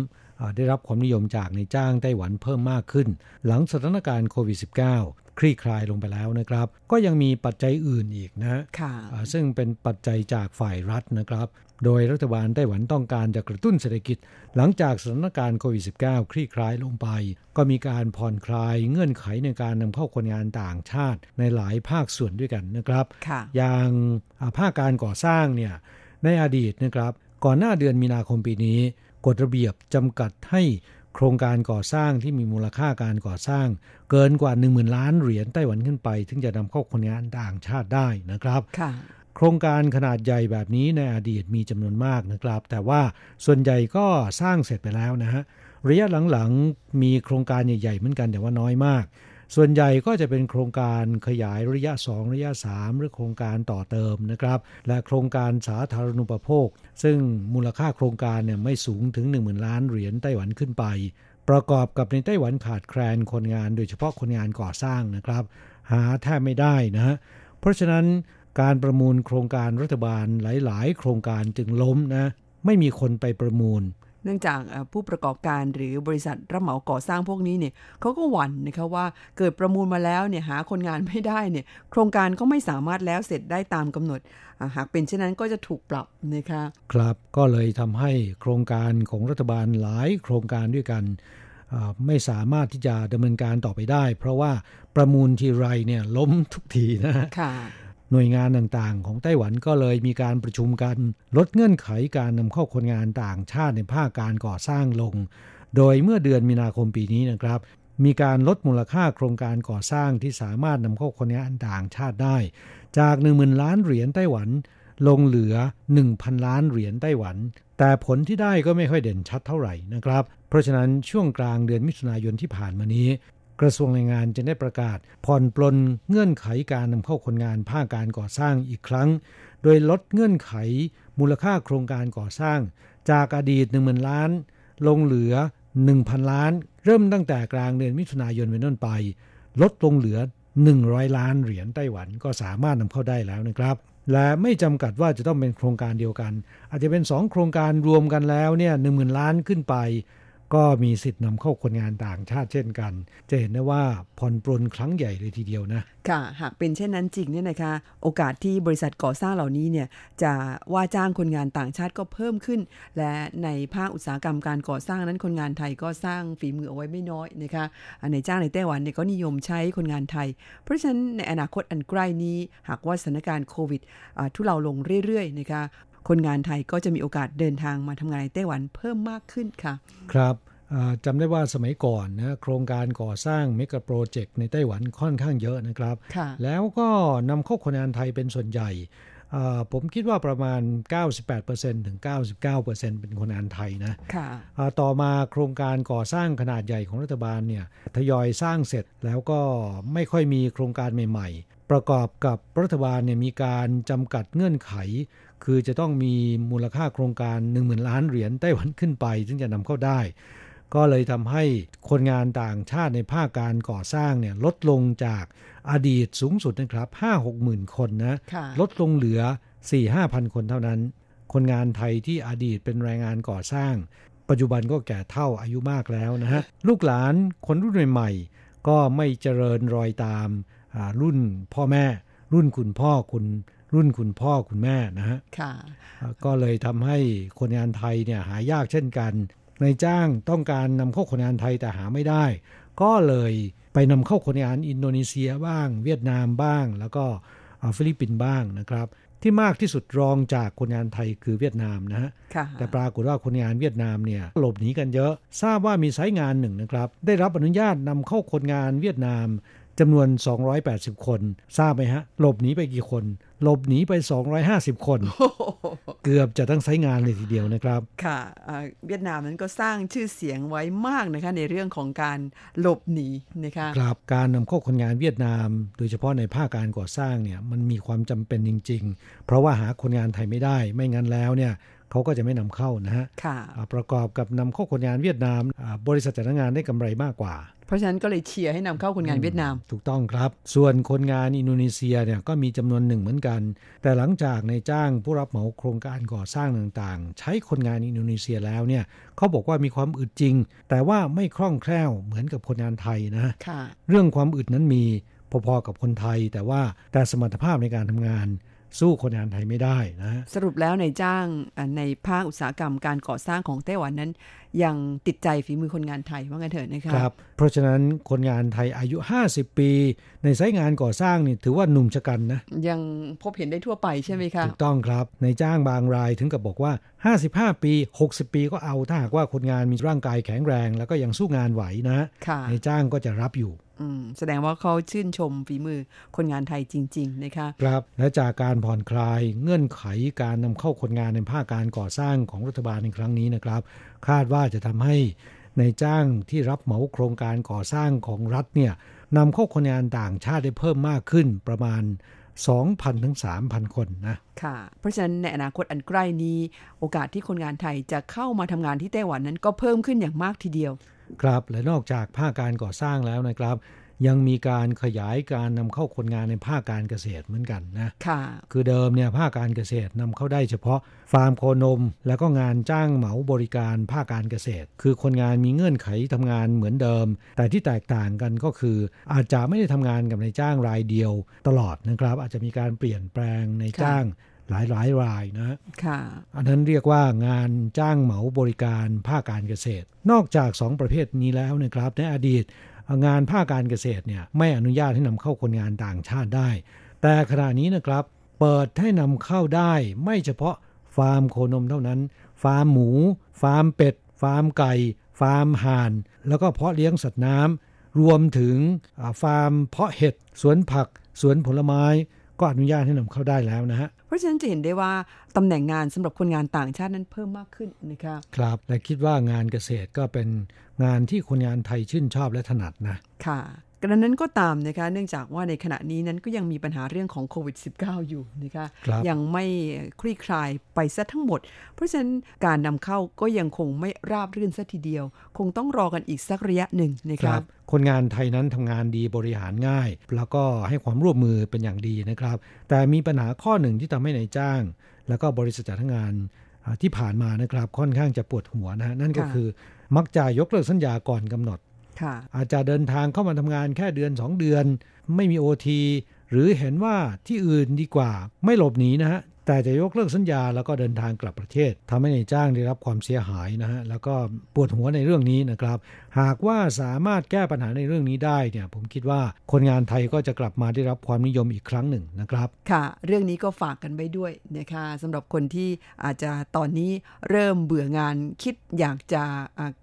ได้รับความนิยมจากในจ้างไต้หวันเพิ่มมากขึ้น หลังสถานการณ์โควิด -19 คลี่คลายลงไปแล้วนะครับ ก็ยังมีปัจจัยอื่นอีกนะค่ะอ่าซึ่งเป็นปัจจัยจากฝ่ายรัฐนะครับ โดยรัฐบาลไต้หวันต้องการจะกระตุ้นเศรษฐกิจ หลังจากสถานการณ์โควิด -19 คลี่คลายลงไป ก็มีการผ่อนคลายเงื่อนไขในการนำเข้าคนงานต่างชาติในหลายภาคส่วนด้วยกันนะครับค่ะอย่างอ่าภาคการก่อสร้างเนี่ยในอดีตนะครับ ก่อนหน้าเดือนมีนาคมปีนี้กฎระเบียบจำกัดให้ โครงการก่อสร้างที่มีมูลค่าการก่อสร้าง เกินกว่า 1 0,000 ล้านเหรียญไต้หวันขึ้นไป ถึงจะนำเข้าคนงานต่างชาติได้นะครับค่ะโครงการขนาดใหญ่แบบนี้ในอดีตมีจำนวนมากนะครับ แต่ว่าส่วนใหญ่ก็สร้างเสร็จไปแล้วนะฮะระยะหลังๆมีโครงการใหญ่ๆเหมือนกันแต่ว่าน้อยมาก ส่วนใหญ่ก็จะเป็นโครงการขยายระยะ 2 ระยะ 3 หรือโครงการต่อเติมนะครับ และโครงการสาธารณูปโภค ซึ่งมูลค่าโครงการเนี่ยไม่สูงถึง 1 0,000 ล้านเหรียญไต้หวันขึ้นไป ประกอบกับในไต้หวันขาดแคลนคนงานโดยเฉพาะคนงานก่อสร้างนะครับ หาแทบไม่ได้นะฮะเพราะฉะนั้นการประมูลโครงการรัฐบาลหลาย ๆ โครงการจึงล้มนะไม่มีคนไปประมูล นื่องจากเอ่อผู้ประกอบการหรือบริษัทรับเหมาก่อสร้างพวกนี้เนี่ยเขาก็หวั่นนะคะว่าเกิดประมูลมาแล้วเนี่ยหาคนงานไม่ได้เนี่ยโครงการก็ไม่สามารถแล้วเสร็จได้ตามกำหนดอ่าหากเป็นเช่นนั้นก็จะถูกปรับนะคะครับก็เลยทำให้โครงการของรัฐบาลหลายโครงการด้วยกันอ่าไม่สามารถที่จะดำเนินการต่อไปได้ เพราะว่าประมูลทีไรเนี่ยล้มทุกทีนะฮะค่ะ หน่วยงานต่างๆ ของไต้หวันก็เลยมีการประชุมกัน ลดเงื่อนไขการนำเข้าคนงานต่างชาติในภาคการก่อสร้างลง โดยเมื่อเดือนมีนาคมปีนี้นะครับ มีการลดมูลค่าโครงการก่อสร้างที่สามารถนำเข้าคนงานต่างชาติได้ จาก 1 0,000 ล้านเหรียญไต้หวัน ลงเหลือ 1,000 ล้านเหรียญไต้หวัน แต่ผลที่ได้ก็ไม่ค่อยเด่นชัดเท่าไหร่นะครับ เพราะฉะนั้นช่วงกลางเดือนมิถุนายนที่ผ่านมานี้ กระทรวงแรงงานจะได้ประกาศ ผ่อนปลนเงื่อนไขการนำเข้าคนงานภาคการก่อสร้างอีกครั้ง โดยลดเงื่อนไขมูลค่าโครงการก่อสร้าง จากอดีต 1 0,000 ล้าน ลงเหลือ 1,000 ล้าน เริ่มตั้งแต่กลางเดือนมิถุนายนเป็นต้นไป ลดลงเหลือ 100 ล้านเหรียญไต้หวันก็สามารถนำเข้าได้แล้วนะครับและไม่จำกัดว่าจะต้องเป็นโครงการเดียวกัน อาจจะเป็น 2 โครงการรวมกันแล้วเนี่ยหนึ่งหมื่นล้านขึ้นไป ก็มีสิทธิ์นำเข้าคนงานต่างชาติเช่นกัน จะเห็นได้ว่าผ่อนปรนครั้งใหญ่เลยทีเดียวนะ ค่ะ หากเป็นเช่นนั้นจริงเนี่ยนะคะ โอกาสที่บริษัทก่อสร้างเหล่านี้เนี่ยจะว่าจ้างคนงานต่างชาติก็เพิ่มขึ้น และในภาคอุตสาหกรรมการก่อสร้างนั้นคนงานไทยก็สร้างฝีมือเอาไว้ไม่น้อยนะคะในจ้างในไต้หวันเนี่ยก็นิยมใช้คนงานไทย เพราะฉะนั้นในอนาคตอันใกล้นี้ หากว่าสถานการณ์โควิดทุเลาลงเรื่อยๆนะคะ คนงานไทยก็จะมีโอกาสเดินทางมาทำงานในไต้หวันเพิ่มมากขึ้นค่ะ ครับจำได้ว่าสมัยก่อนนะโครงการก่อสร้างเมกะโปรเจกต์ในไต้หวันค่อนข้างเยอะนะครับ แล้วก็นำเข้าคนงานไทยเป็นส่วนใหญ่ ผมคิดว่าประมาณ 98%ถึง 99%เป็นคนงานไทยนะต่อมาโครงการก่อสร้างขนาดใหญ่ของรัฐบาลเนี่ยทยอยสร้างเสร็จแล้วก็ไม่ค่อยมีโครงการใหม่ๆ ประกอบกับรัฐบาลเนี่ยมีการจำกัดเงื่อนไข คือจะต้องมีมูลค่าโครงการ 10,000 ล้านเหรียญไต้หวันขึ้นไป ถึงจะนำเข้าได้ ก็เลยทำให้คนงานต่างชาติในภาคการก่อสร้างเนี่ยลดลงจากอดีตสูงสุดนะครับ5 6หมื่นคนนะลดลงเหลือ4 5พันคนเท่านั้น คนงานไทยที่อดีตเป็นแรงงานก่อสร้าง ปัจจุบันก็แก่เท่าอายุมากแล้วนะฮะลูกหลานคนรุ่นใหม่ๆก็ไม่เจริญรอยตามรุ่นพ่อแม่ รุ่นคุณพ่อคุณรุ่นคุณพ่อคุณแม่นะฮะก็เลยทำให้คนงานไทยเนี่ยหายากเช่นกัน นายจ้างต้องการนำเข้าคนงานไทยแต่หาไม่ได้ ก็เลยไปนำเข้าคนงานอินโดนีเซียบ้าง เวียดนามบ้าง แล้วก็ฟิลิปปินส์บ้างนะครับ ที่มากที่สุดรองจากคนงานไทยคือเวียดนามนะฮะแต่ปรากฏว่าคนงานเวียดนามเนี่ยหลบหนีกันเยอะ ทราบว่ามีไซต์งานหนึ่งนะครับ ได้รับอนุญาตนำเข้าคนงานเวียดนาม จำนวน 280 คน ทราบไหมฮะ หลบหนีไปกี่คน หลบหนีไป 250 คน เกือบจะตั้งไซงานเลยทีเดียวนะครับ ค่ะเวียดนามนั้นก็สร้างชื่อเสียงไว้มากนะคะ ในเรื่องของการหลบหนีนะคะครับการนำเข้าคนงานเวียดนาม โดยเฉพาะในภาคการก่อสร้างเนี่ยมันมีความจำเป็นจริง ๆ เพราะว่าหาคนงานไทยไม่ได้ ไม่งั้นแล้วเนี่ยเขาก็จะไม่นำเข้านะฮะประกอบกับนำเข้าคนงานเวียดนาม บริษัทจ้างงานได้กำไรมากกว่า เพราะฉะนั้นก็เลยเชียร์ให้นำเข้าคนงานเวียดนาม ถูกต้องครับ ส่วนคนงานอินโดนีเซียเนี่ยก็มีจำนวนหนึ่งเหมือนกัน แต่หลังจากในจ้างผู้รับเหมาโครงการก่อสร้างต่างๆ ใช้คนงานอินโดนีเซียแล้วเนี่ยเขาบอกว่ามีความอึดจริง แต่ว่าไม่คล่องแคล่วเหมือนกับคนงานไทยนะเรื่องความอึดนั้นมีพอๆกับคนไทย แต่ว่าแต่สมรรถภาพในการทำงานสู้คนงานไทยไม่ได้นะ สรุปแล้วในจ้างในภาคอุตสาหกรรมการก่อสร้างของไต้หวันนั้น ยังติดใจฝีมือคนงานไทยว่างั้นเถอะนะคะครับ เพราะฉะนั้นคนงานไทยอายุ 50 ปี ในสายงานก่อสร้างนี่ถือว่าหนุ่มชะกันนะ ยังพบเห็นได้ทั่วไปใช่ไหมคะถูกต้องครับในจ้างบางรายถึงกับบอกว่า 55 ปี 60 ปีก็เอาถ้าหากว่าคนงานมีร่างกายแข็งแรง แล้วก็ยังสู้งานไหวนะในจ้างก็จะรับอยู่แสดงว่าเขาชื่นชมฝีมือคนงานไทยจริง ๆ นะคะ ครับ และจากการผ่อนคลายเงื่อนไขการนำเข้าคนงานในภาคการก่อสร้างของรัฐบาลในครั้งนี้นะครับคาดว่าจะทำให้ในจ้างที่รับเหมาโครงการก่อสร้างของรัฐเนี่ยนำเข้าคนงานต่างชาติได้เพิ่มมากขึ้นประมาณ 2,000 ถึง 3,000 คนนะ ค่ะ เพราะฉะนั้นในอนาคตอันใกล้นี้ โอกาสที่คนงานไทยจะเข้ามาทำงานที่ไต้หวันนั้นก็เพิ่มขึ้นอย่างมากทีเดียว ครับ และนอกจากภาคการก่อสร้างแล้วนะครับ ยังมีการขยายการนำเข้าคนงานในภาคการเกษตรเหมือนกันนะค่ะคือเดิมเนี่ยภาคการเกษตรนำเข้าได้เฉพาะฟาร์มโคนม แล้วก็งานจ้างเหมาบริการภาคการเกษตร คือคนงานมีเงื่อนไขทำงานเหมือนเดิม แต่ที่แตกต่างกันก็คือ อาจจะไม่ได้ทำงานกับนายจ้างรายเดียวตลอดนะครับ อาจจะมีการเปลี่ยนแปลงในจ้างหลายหลายรายนะค่ะอันนั้นเรียกว่างานจ้างเหมาบริการภาคการเกษตร นอกจาก 2 ประเภทนี้แล้วนะครับในอดีต งานภาคการเกษตรเนี่ยไม่อนุญาตให้นำเข้าคนงานต่างชาติได้ แต่ขณะนี้นะครับ เปิดให้นำเข้าได้ ไม่เฉพาะฟาร์มโคนมเท่านั้น ฟาร์มหมู ฟาร์มเป็ด ฟาร์มไก่ ฟาร์มห่าน แล้วก็เพาะเลี้ยงสัตว์น้ำรวมถึงฟาร์มเพาะเห็ดสวนผัก สวนผลไม้ ก็อนุญาตให้นำเข้าได้แล้วนะฮะ เพราะฉะนั้นจะเห็นได้ว่าตำแหน่งงานสำหรับคนงานต่างชาตินั้นเพิ่มมากขึ้นนะคะครับและคิดว่างานเกษตรก็เป็นงานที่คนงานไทยชื่นชอบและถนัดนะค่ะ กระนั้นก็ตามนะคะเนื่องจากว่าในขณะนี้นั้นก็ยังมีปัญหาเรื่องของโควิด -19 อยู่นะคะครับยังไม่คลี่คลายไปซะทั้งหมด เพราะฉะนั้นการนำเข้าก็ยังคงไม่ราบรื่นซะทีเดียว คงต้องรอกันอีกสักระยะหนึ่งนะคคะรับคนงานไทยนั้นทำงานดีบริหารง่าย แล้วก็ให้ความร่วมมือเป็นอย่างดีนะครับ แต่มีปัญหาข้อหนึ่งที่ทำให้ในายจ้าง แล้วก็บริษัทจัดหางานอ่าที่ผ่านมานะครับค่อนข้างจะปวดหัวนะฮะนั่นก็ค่ะคือมักจะยกเลิกสัญญาก่อนกำหนดค่ะ อาจจะเดินทางเข้ามาทำงานแค่เดือน 2 เดือน ไม่มีโอทีหรือเห็นว่าที่อื่นดีกว่าไม่หลบหนีนะฮะ แต่จะยกเลิกสัญญาแล้วก็เดินทางกลับประเทศทำให้ในจ้างได้รับความเสียหายนะฮะแล้วก็ปวดหัวในเรื่องนี้นะครับ หากว่าสามารถแก้ปัญหาในเรื่องนี้ได้เนี่ยผมคิดว่าคนงานไทยก็จะกลับมาได้รับความนิยมอีกครั้งหนึ่งนะครับค่ะ เรื่องนี้ก็ฝากกันไปด้วยนะคะสำหรับคนที่อาจจะตอนนี้เริ่มเบื่องานคิดอยากจะ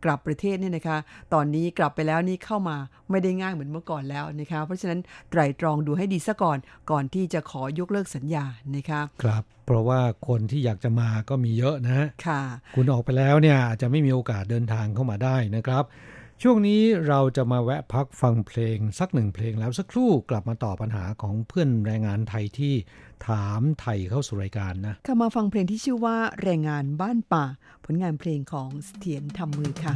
กลับประเทศเนี่ยนะคะ ตอนนี้กลับไปแล้วนี่เข้ามาไม่ได้ง่ายเหมือนเมื่อก่อนแล้วนะคะเพราะฉะนั้นไตรตรองดูให้ดีซะก่อนก่อนที่จะขอยกเลิกสัญญานะคะครับ เพราะว่าคนที่อยากจะมาก็มีเยอะนะฮะค่ะ คุณออกไปแล้วเนี่ยอาจจะไม่มีโอกาสเดินทางเข้ามาได้นะครับ ช่วงนี้เราจะมาแวะพักฟังเพลงสักหนึ่งเพลงแล้วสักครู่กลับมาต่อปัญหาของเพื่อนแรงงานไทยที่ถามไทยเข้าสู่รายการนะค่ะมาฟังเพลงที่ชื่อว่าแรงงานบ้านป่า ผลงานเพลงของเสถียรทำมือค่ะ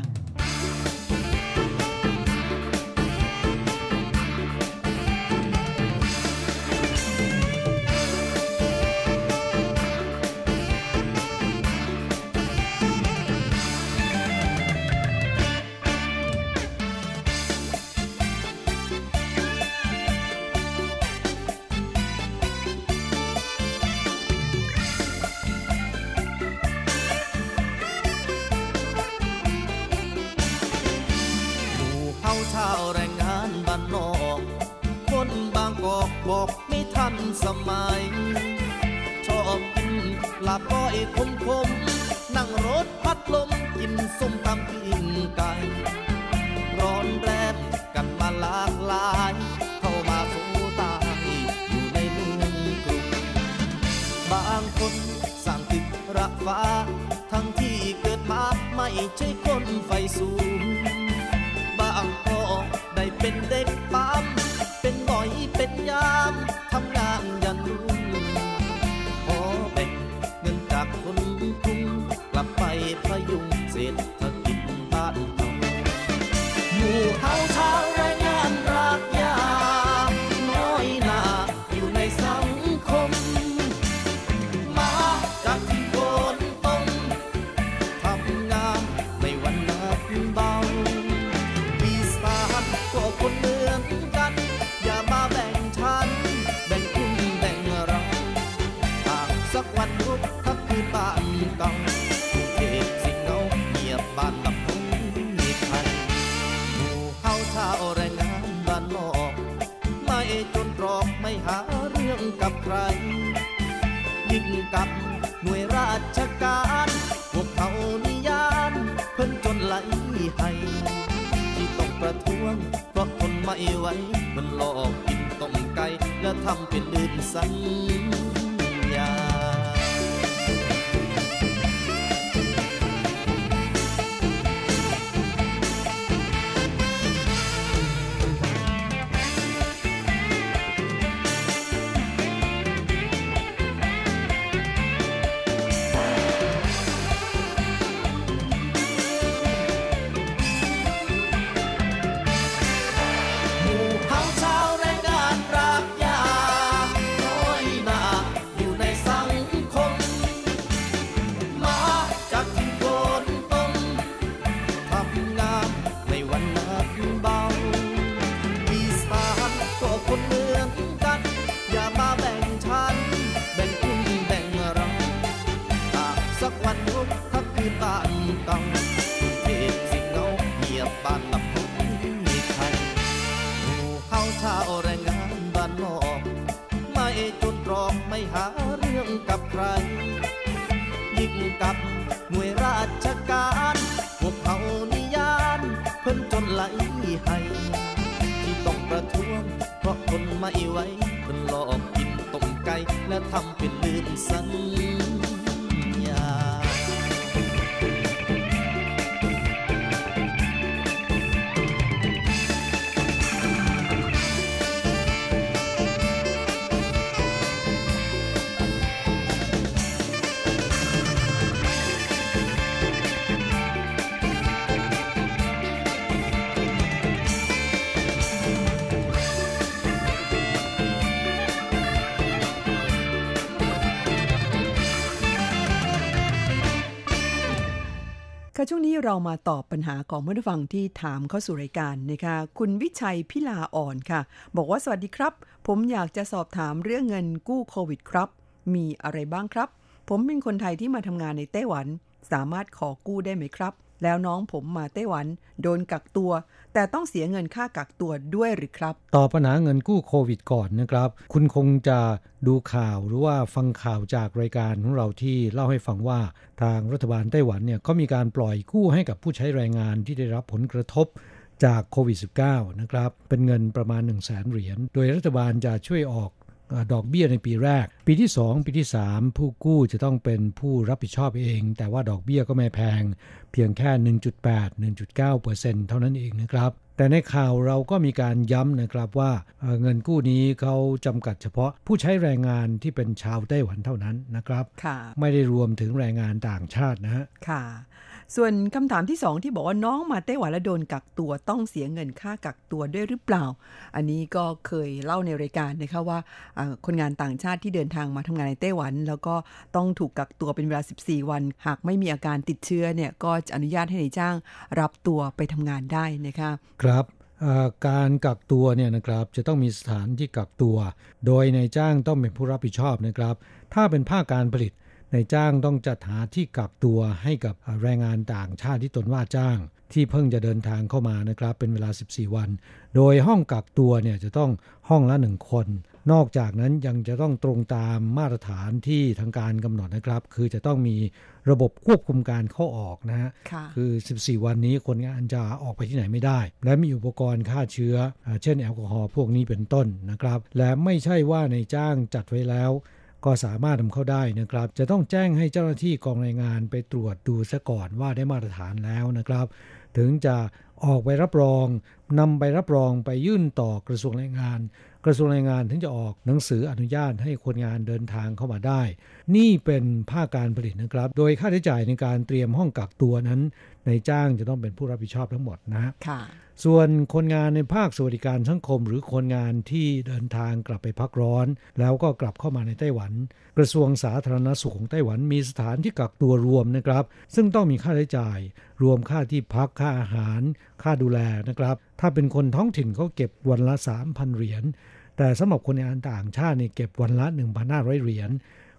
ค นี้เรามาตอบปัญหาของผู้ฟังที่ถามเข้าสู่รายการนะคะ คุณวิชัยพิลาอ่อนค่ะ บอกว่าสวัสดีครับ ผมอยากจะสอบถามเรื่องเงินกู้โควิดครับ มีอะไรบ้างครับ ผมเป็นคนไทยที่มาทำงานในไต้หวัน สามารถขอกู้ได้ไหมครับ แล้วน้องผมมาไต้หวัน โดนกักตัว แต่ต้องเสียเงินค่ากักตัวด้วยหรือครับ ต่อปัญหาเงินกู้โควิดก่อนนะครับ คุณคงจะดูข่าวหรือว่าฟังข่าวจากรายการของเราที่เล่าให้ฟังว่าทางรัฐบาลไต้หวันเนี่ยก็มีการปล่อยกู้ให้กับผู้ใช้แรงงานที่ได้รับผลกระทบจากโควิด -19 นะครับ เป็นเงินประมาณ 1 0 0 0 0แสนเหรียญ โดยรัฐบาลจะช่วยออก ดอกเบี้ยในปีแรก ปีที่ 2 ปีที่ 3 ผู้กู้จะต้องเป็นผู้รับผิดชอบเอง แต่ว่าดอกเบี้ยก็ไม่แพง เพียงแค่ 1.8-1.9%เท่านั้นเองนะครับ แต่ในข่าวเราก็มีการย้ำนะครับว่าเงินกู้นี้เขาจำกัดเฉพาะผู้ใช้แรงงานที่เป็นชาวไต้หวันเท่านั้นนะครับค่ะไม่ได้รวมถึงแรงงานต่างชาตินะฮะค่ะ ส่วนคำถามที่สองที่บอกว่าน้องมาไต้หวันแล้วโดนกักตัวต้องเสียเงินค่ากักตัวด้วยหรือเปล่า อันนี้ก็เคยเล่าในรายการนะคะว่าคนงานต่างชาติที่เดินทางมาทำงานในไต้หวัน แล้วก็ต้องถูกกักตัวเป็นเวลา 14 วัน หากไม่มีอาการติดเชื้อเนี่ยก็จะอนุญาตให้ในายจ้างรับตัวไปทำงานได้นะคะครับการกักตัวเนี่ยนะครับจะต้องมีสถานที่กักตัว โดยนายจ้างต้องเป็นผู้รับผิดชอบนะครับ ถ้าเป็นภาคการผลิต นายจ้างต้องจัดหาที่กักตัวให้กับแรงงานต่างชาติที่ตนว่าจ้าง ที่เพิ่งจะเดินทางเข้ามานะครับ เป็นเวลา 14 วัน โดยห้องกักตัวเนี่ยจะต้องห้องละหนึ่งคน นอกจากนั้นยังจะต้องตรงตามมาตรฐานที่ทางการกำหนดนะครับ คือจะต้องมีระบบควบคุมการเข้าออกนะฮะคือ 14 วันนี้คนงานจะออกไปที่ไหนไม่ได้ และมีอุปกรณ์ฆ่าเชื้อ เช่นแอลกอฮอล์พวกนี้เป็นต้นนะครับ และไม่ใช่ว่าในจ้างจัดไว้แล้ว ก็สามารถทำเข้าได้นะครับ จะต้องแจ้งให้เจ้าหน้าที่กองแรงงานไปตรวจดูซะก่อนว่าได้มาตรฐานแล้วนะครับ ถึงจะออกไปรับรองนำไปรับรองไปยื่นต่อกระทรวงแรงงาน กระทรวงแรงงานถึงจะออกหนังสืออนุญาตให้คนงานเดินทางเข้ามาได้ นี่เป็นภาคการผลิตนะครับ โดยค่าใช้จ่ายในการเตรียมห้องกักตัวนั้นในจ้างจะต้องเป็นผู้รับผิดชอบทั้งหมดนะค่ะส่วนคนงานในภาคสวัสดิการสังคม หรือคนงานที่เดินทางกลับไปพักร้อน แล้วก็กลับเข้ามาในไต้หวัน กระทรวงสาธารณสุขของไต้หวันมีสถานที่กักตัวรวมนะครับ ซึ่งต้องมีค่าใช้จ่าย รวมค่าที่พักค่าอาหาร ค่าดูแลนะครับ ถ้าเป็นคนท้องถิ่นเขาเก็บวันละ 3,000 เหรียญ แต่สำหรับคนงานต่างชาตินี่เก็บวันละ 1,500 เหรียญ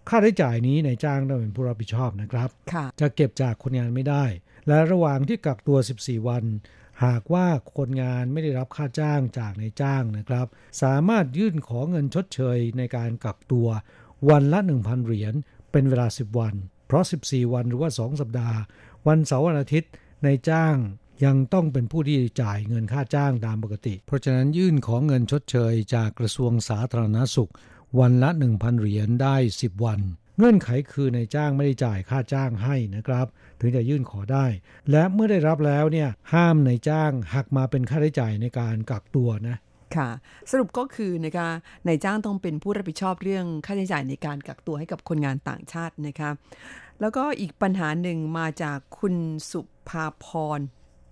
ค่าใช้จ่ายนี้นายจ้างต้องเป็นผู้รับผิดชอบนะครับ จะเก็บจากคนงานไม่ได้ และระหว่างที่กักตัว 14 วัน หากว่าคนงานไม่ได้รับค่าจ้างจากนายจ้างนะครับ สามารถยื่นขอเงินชดเชยในการกักตัว วันละ 1,000 เหรียญ เป็นเวลา 10 วัน เพราะ 14 วันหรือว่า 2 สัปดาห์ วันเสาร์วันอาทิตย์ นายจ้างยังต้องเป็นผู้ที่จ่ายเงินค่าจ้างตามปกติ เพราะฉะนั้นยื่นขอเงินชดเชยจากกระทรวงสาธารณสุข วันละ 1,000 เหรียญได้ 10 วัน เงื่อนไขคือนายจ้างไม่ได้จ่ายค่าจ้างให้นะครับ ถึงจะยื่นขอได้ และเมื่อได้รับแล้วเนี่ยห้ามนายจ้างหักมาเป็นค่าใช้จ่ายในการกักตัวนะค่ะสรุปก็คือนะคะนายจ้างต้องเป็นผู้รับผิดชอบเรื่องค่าใช้จ่ายในการกักตัวให้กับคนงานต่างชาตินะคะแล้วก็อีกปัญหาหนึ่งมาจากคุณสุ ภาพร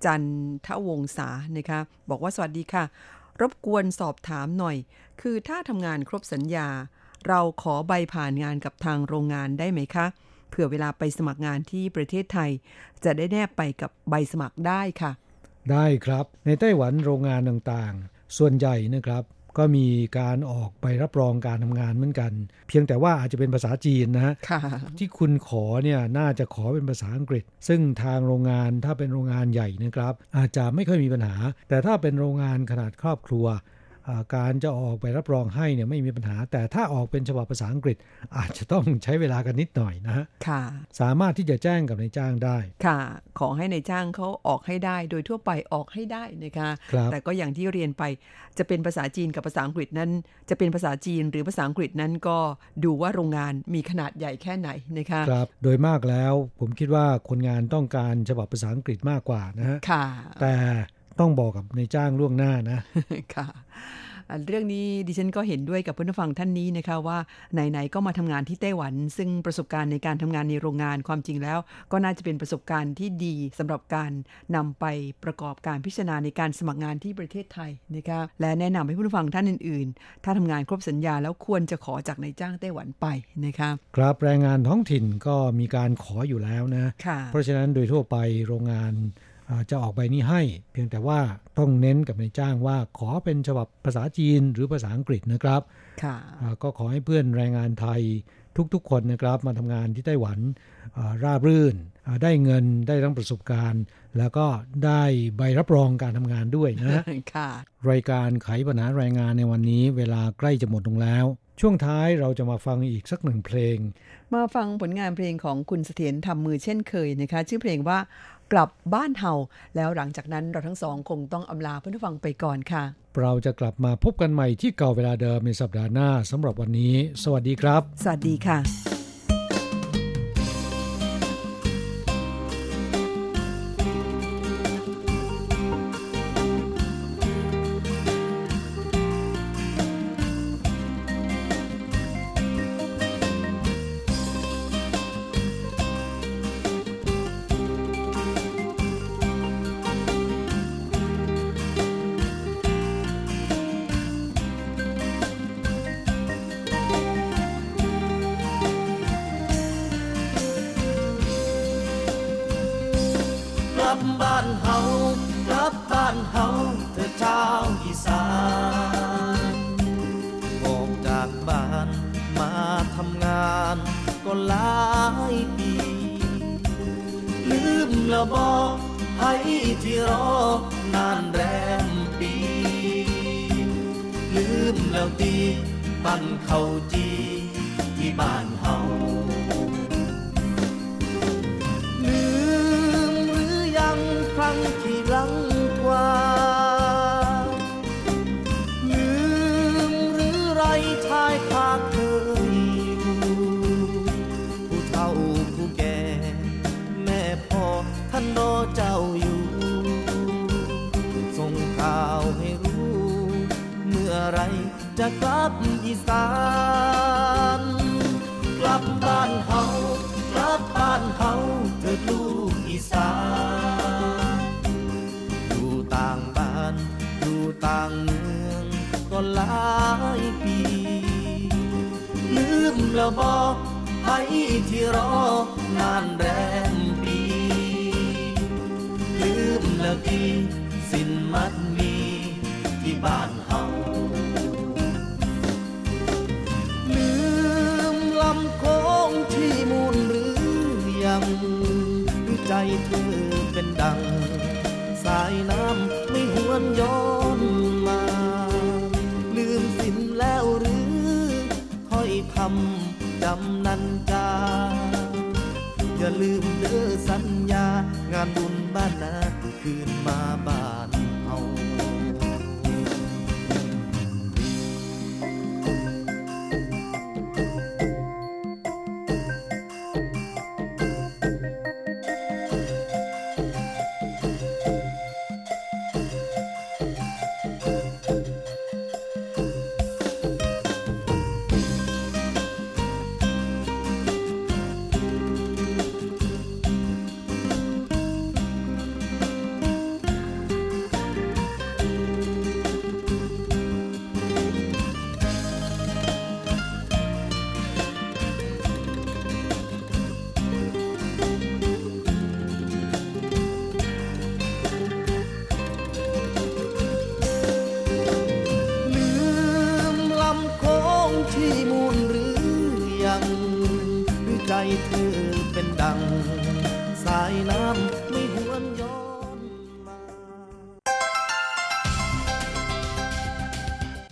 จันทวงศานะคะบอกว่าสวัสดีค่ะ รบกวนสอบถามหน่อย คือถ้าทำงานครบสัญญา เราขอใบผ่านงานกับทางโรงงานได้ไหมคะเผื่อเวลาไปสมัครงานที่ประเทศไทย จะได้แนบไปกับใบสมัครได้ค่ะ ได้ครับ ในไต้หวันโรงงานต่างๆ ส่วนใหญ่นะครับ ก็มีการออกใบรับรองการทำงานเหมือนกัน เพียงแต่ว่าอาจจะเป็นภาษาจีนนะฮะที่คุณขอเนี่ยน่าจะขอเป็นภาษาอังกฤษ ซึ่งทางโรงงานถ้าเป็นโรงงานใหญ่นะครับ อาจจะไม่ค่อยมีปัญหา แต่ถ้าเป็นโรงงานขนาดครอบครัวอ่า การจะออกใบรับรองให้เนี่ยไม่มีปัญหา แต่ถ้าออกเป็นฉบับภาษาอังกฤษ อาจจะต้องใช้เวลากันนิดหน่อยนะฮะค่ะ สามารถที่จะแจ้งกับนายจ้างได้ ค่ะ ขอให้ในายจ้างเขาออกให้ได้ โดยทั่วไปออกให้ได้นะคะครับแต่ก็อย่างที่เรียนไปจะเป็นภาษาจีนกับภาษาอังกฤษนั้น จะเป็นภาษาจีนหรือภาษาอังกฤษนั้นก็ดูว่าโรงงานมีขนาดใหญ่แค่ไหนนะคะครับโดยมากแล้วผมคิดว่าคนงานต้องการฉบับภาษาอังกฤษมากกว่านะฮะค่ะ แต่ ต้องบอกกับนายจ้างล่วงหน้านะค่ะอะเรื่องนี้ดิฉันก็เห็นด้วยกับผู้ฟังท่านนี้นะคะว่าไหนๆก็มาทำงานที่ไต้หวัน ซึ่งประสบการณ์ในการทำงานในโรงงานความจริงแล้ว ก็น่าจะเป็นประสบการณ์ที่ดีสำหรับการนำไปประกอบการพิจารณาในการสมัครงานที่ประเทศไทยนะคะและแนะนำให้ผู้ฟังท่านอื่น ๆ ถ้าทำงานครบสัญญาแล้วควรจะขอจากนายจ้างไต้หวันไปนะคะครับแรงงานท้องถิ่นก็มีการขออยู่แล้วนะค่ะเพราะฉะนั้นโดยทั่วไปโรงงานอ่า จะออกใบนี้ให้ เพียงแต่ว่าต้องเน้นกับนายจ้างว่าขอเป็นฉบับภาษาจีนหรือภาษาอังกฤษนะครับค่ะอ่าก็ขอให้เพื่อนแรงงานไทยทุกๆคนนะครับมาทำงานที่ไต้หวันอ่าราบรื่นอ่าได้เงินได้ทั้งประสบการณ์ แล้วก็ได้ใบรับรองการทำงานด้วยนะค่ะรายการไขปัญหาแรงงานในวันนี้ เวลาใกล้จะหมดลงแล้ว ช่วงท้ายเราจะมาฟังอีกสักหนึ่งเพลง มาฟังผลงานเพลงของคุณเสถียรทำมือเช่นเคยนะคะ ชื่อเพลงว่า กลับบ้านเฮาแล้วหลังจากนั้นเราทั้งสองคงต้องอำลาเพื่อนผู้ฟังไปก่อนค่ะ เราจะกลับมาพบกันใหม่ที่เก่าเวลาเดิมในสัปดาห์หน้าสำหรับวันนี้ สวัสดีครับ สวัสดีค่ะ ลืมเด้อสัญญางานบุญบ้านนาคืนมาบ้าน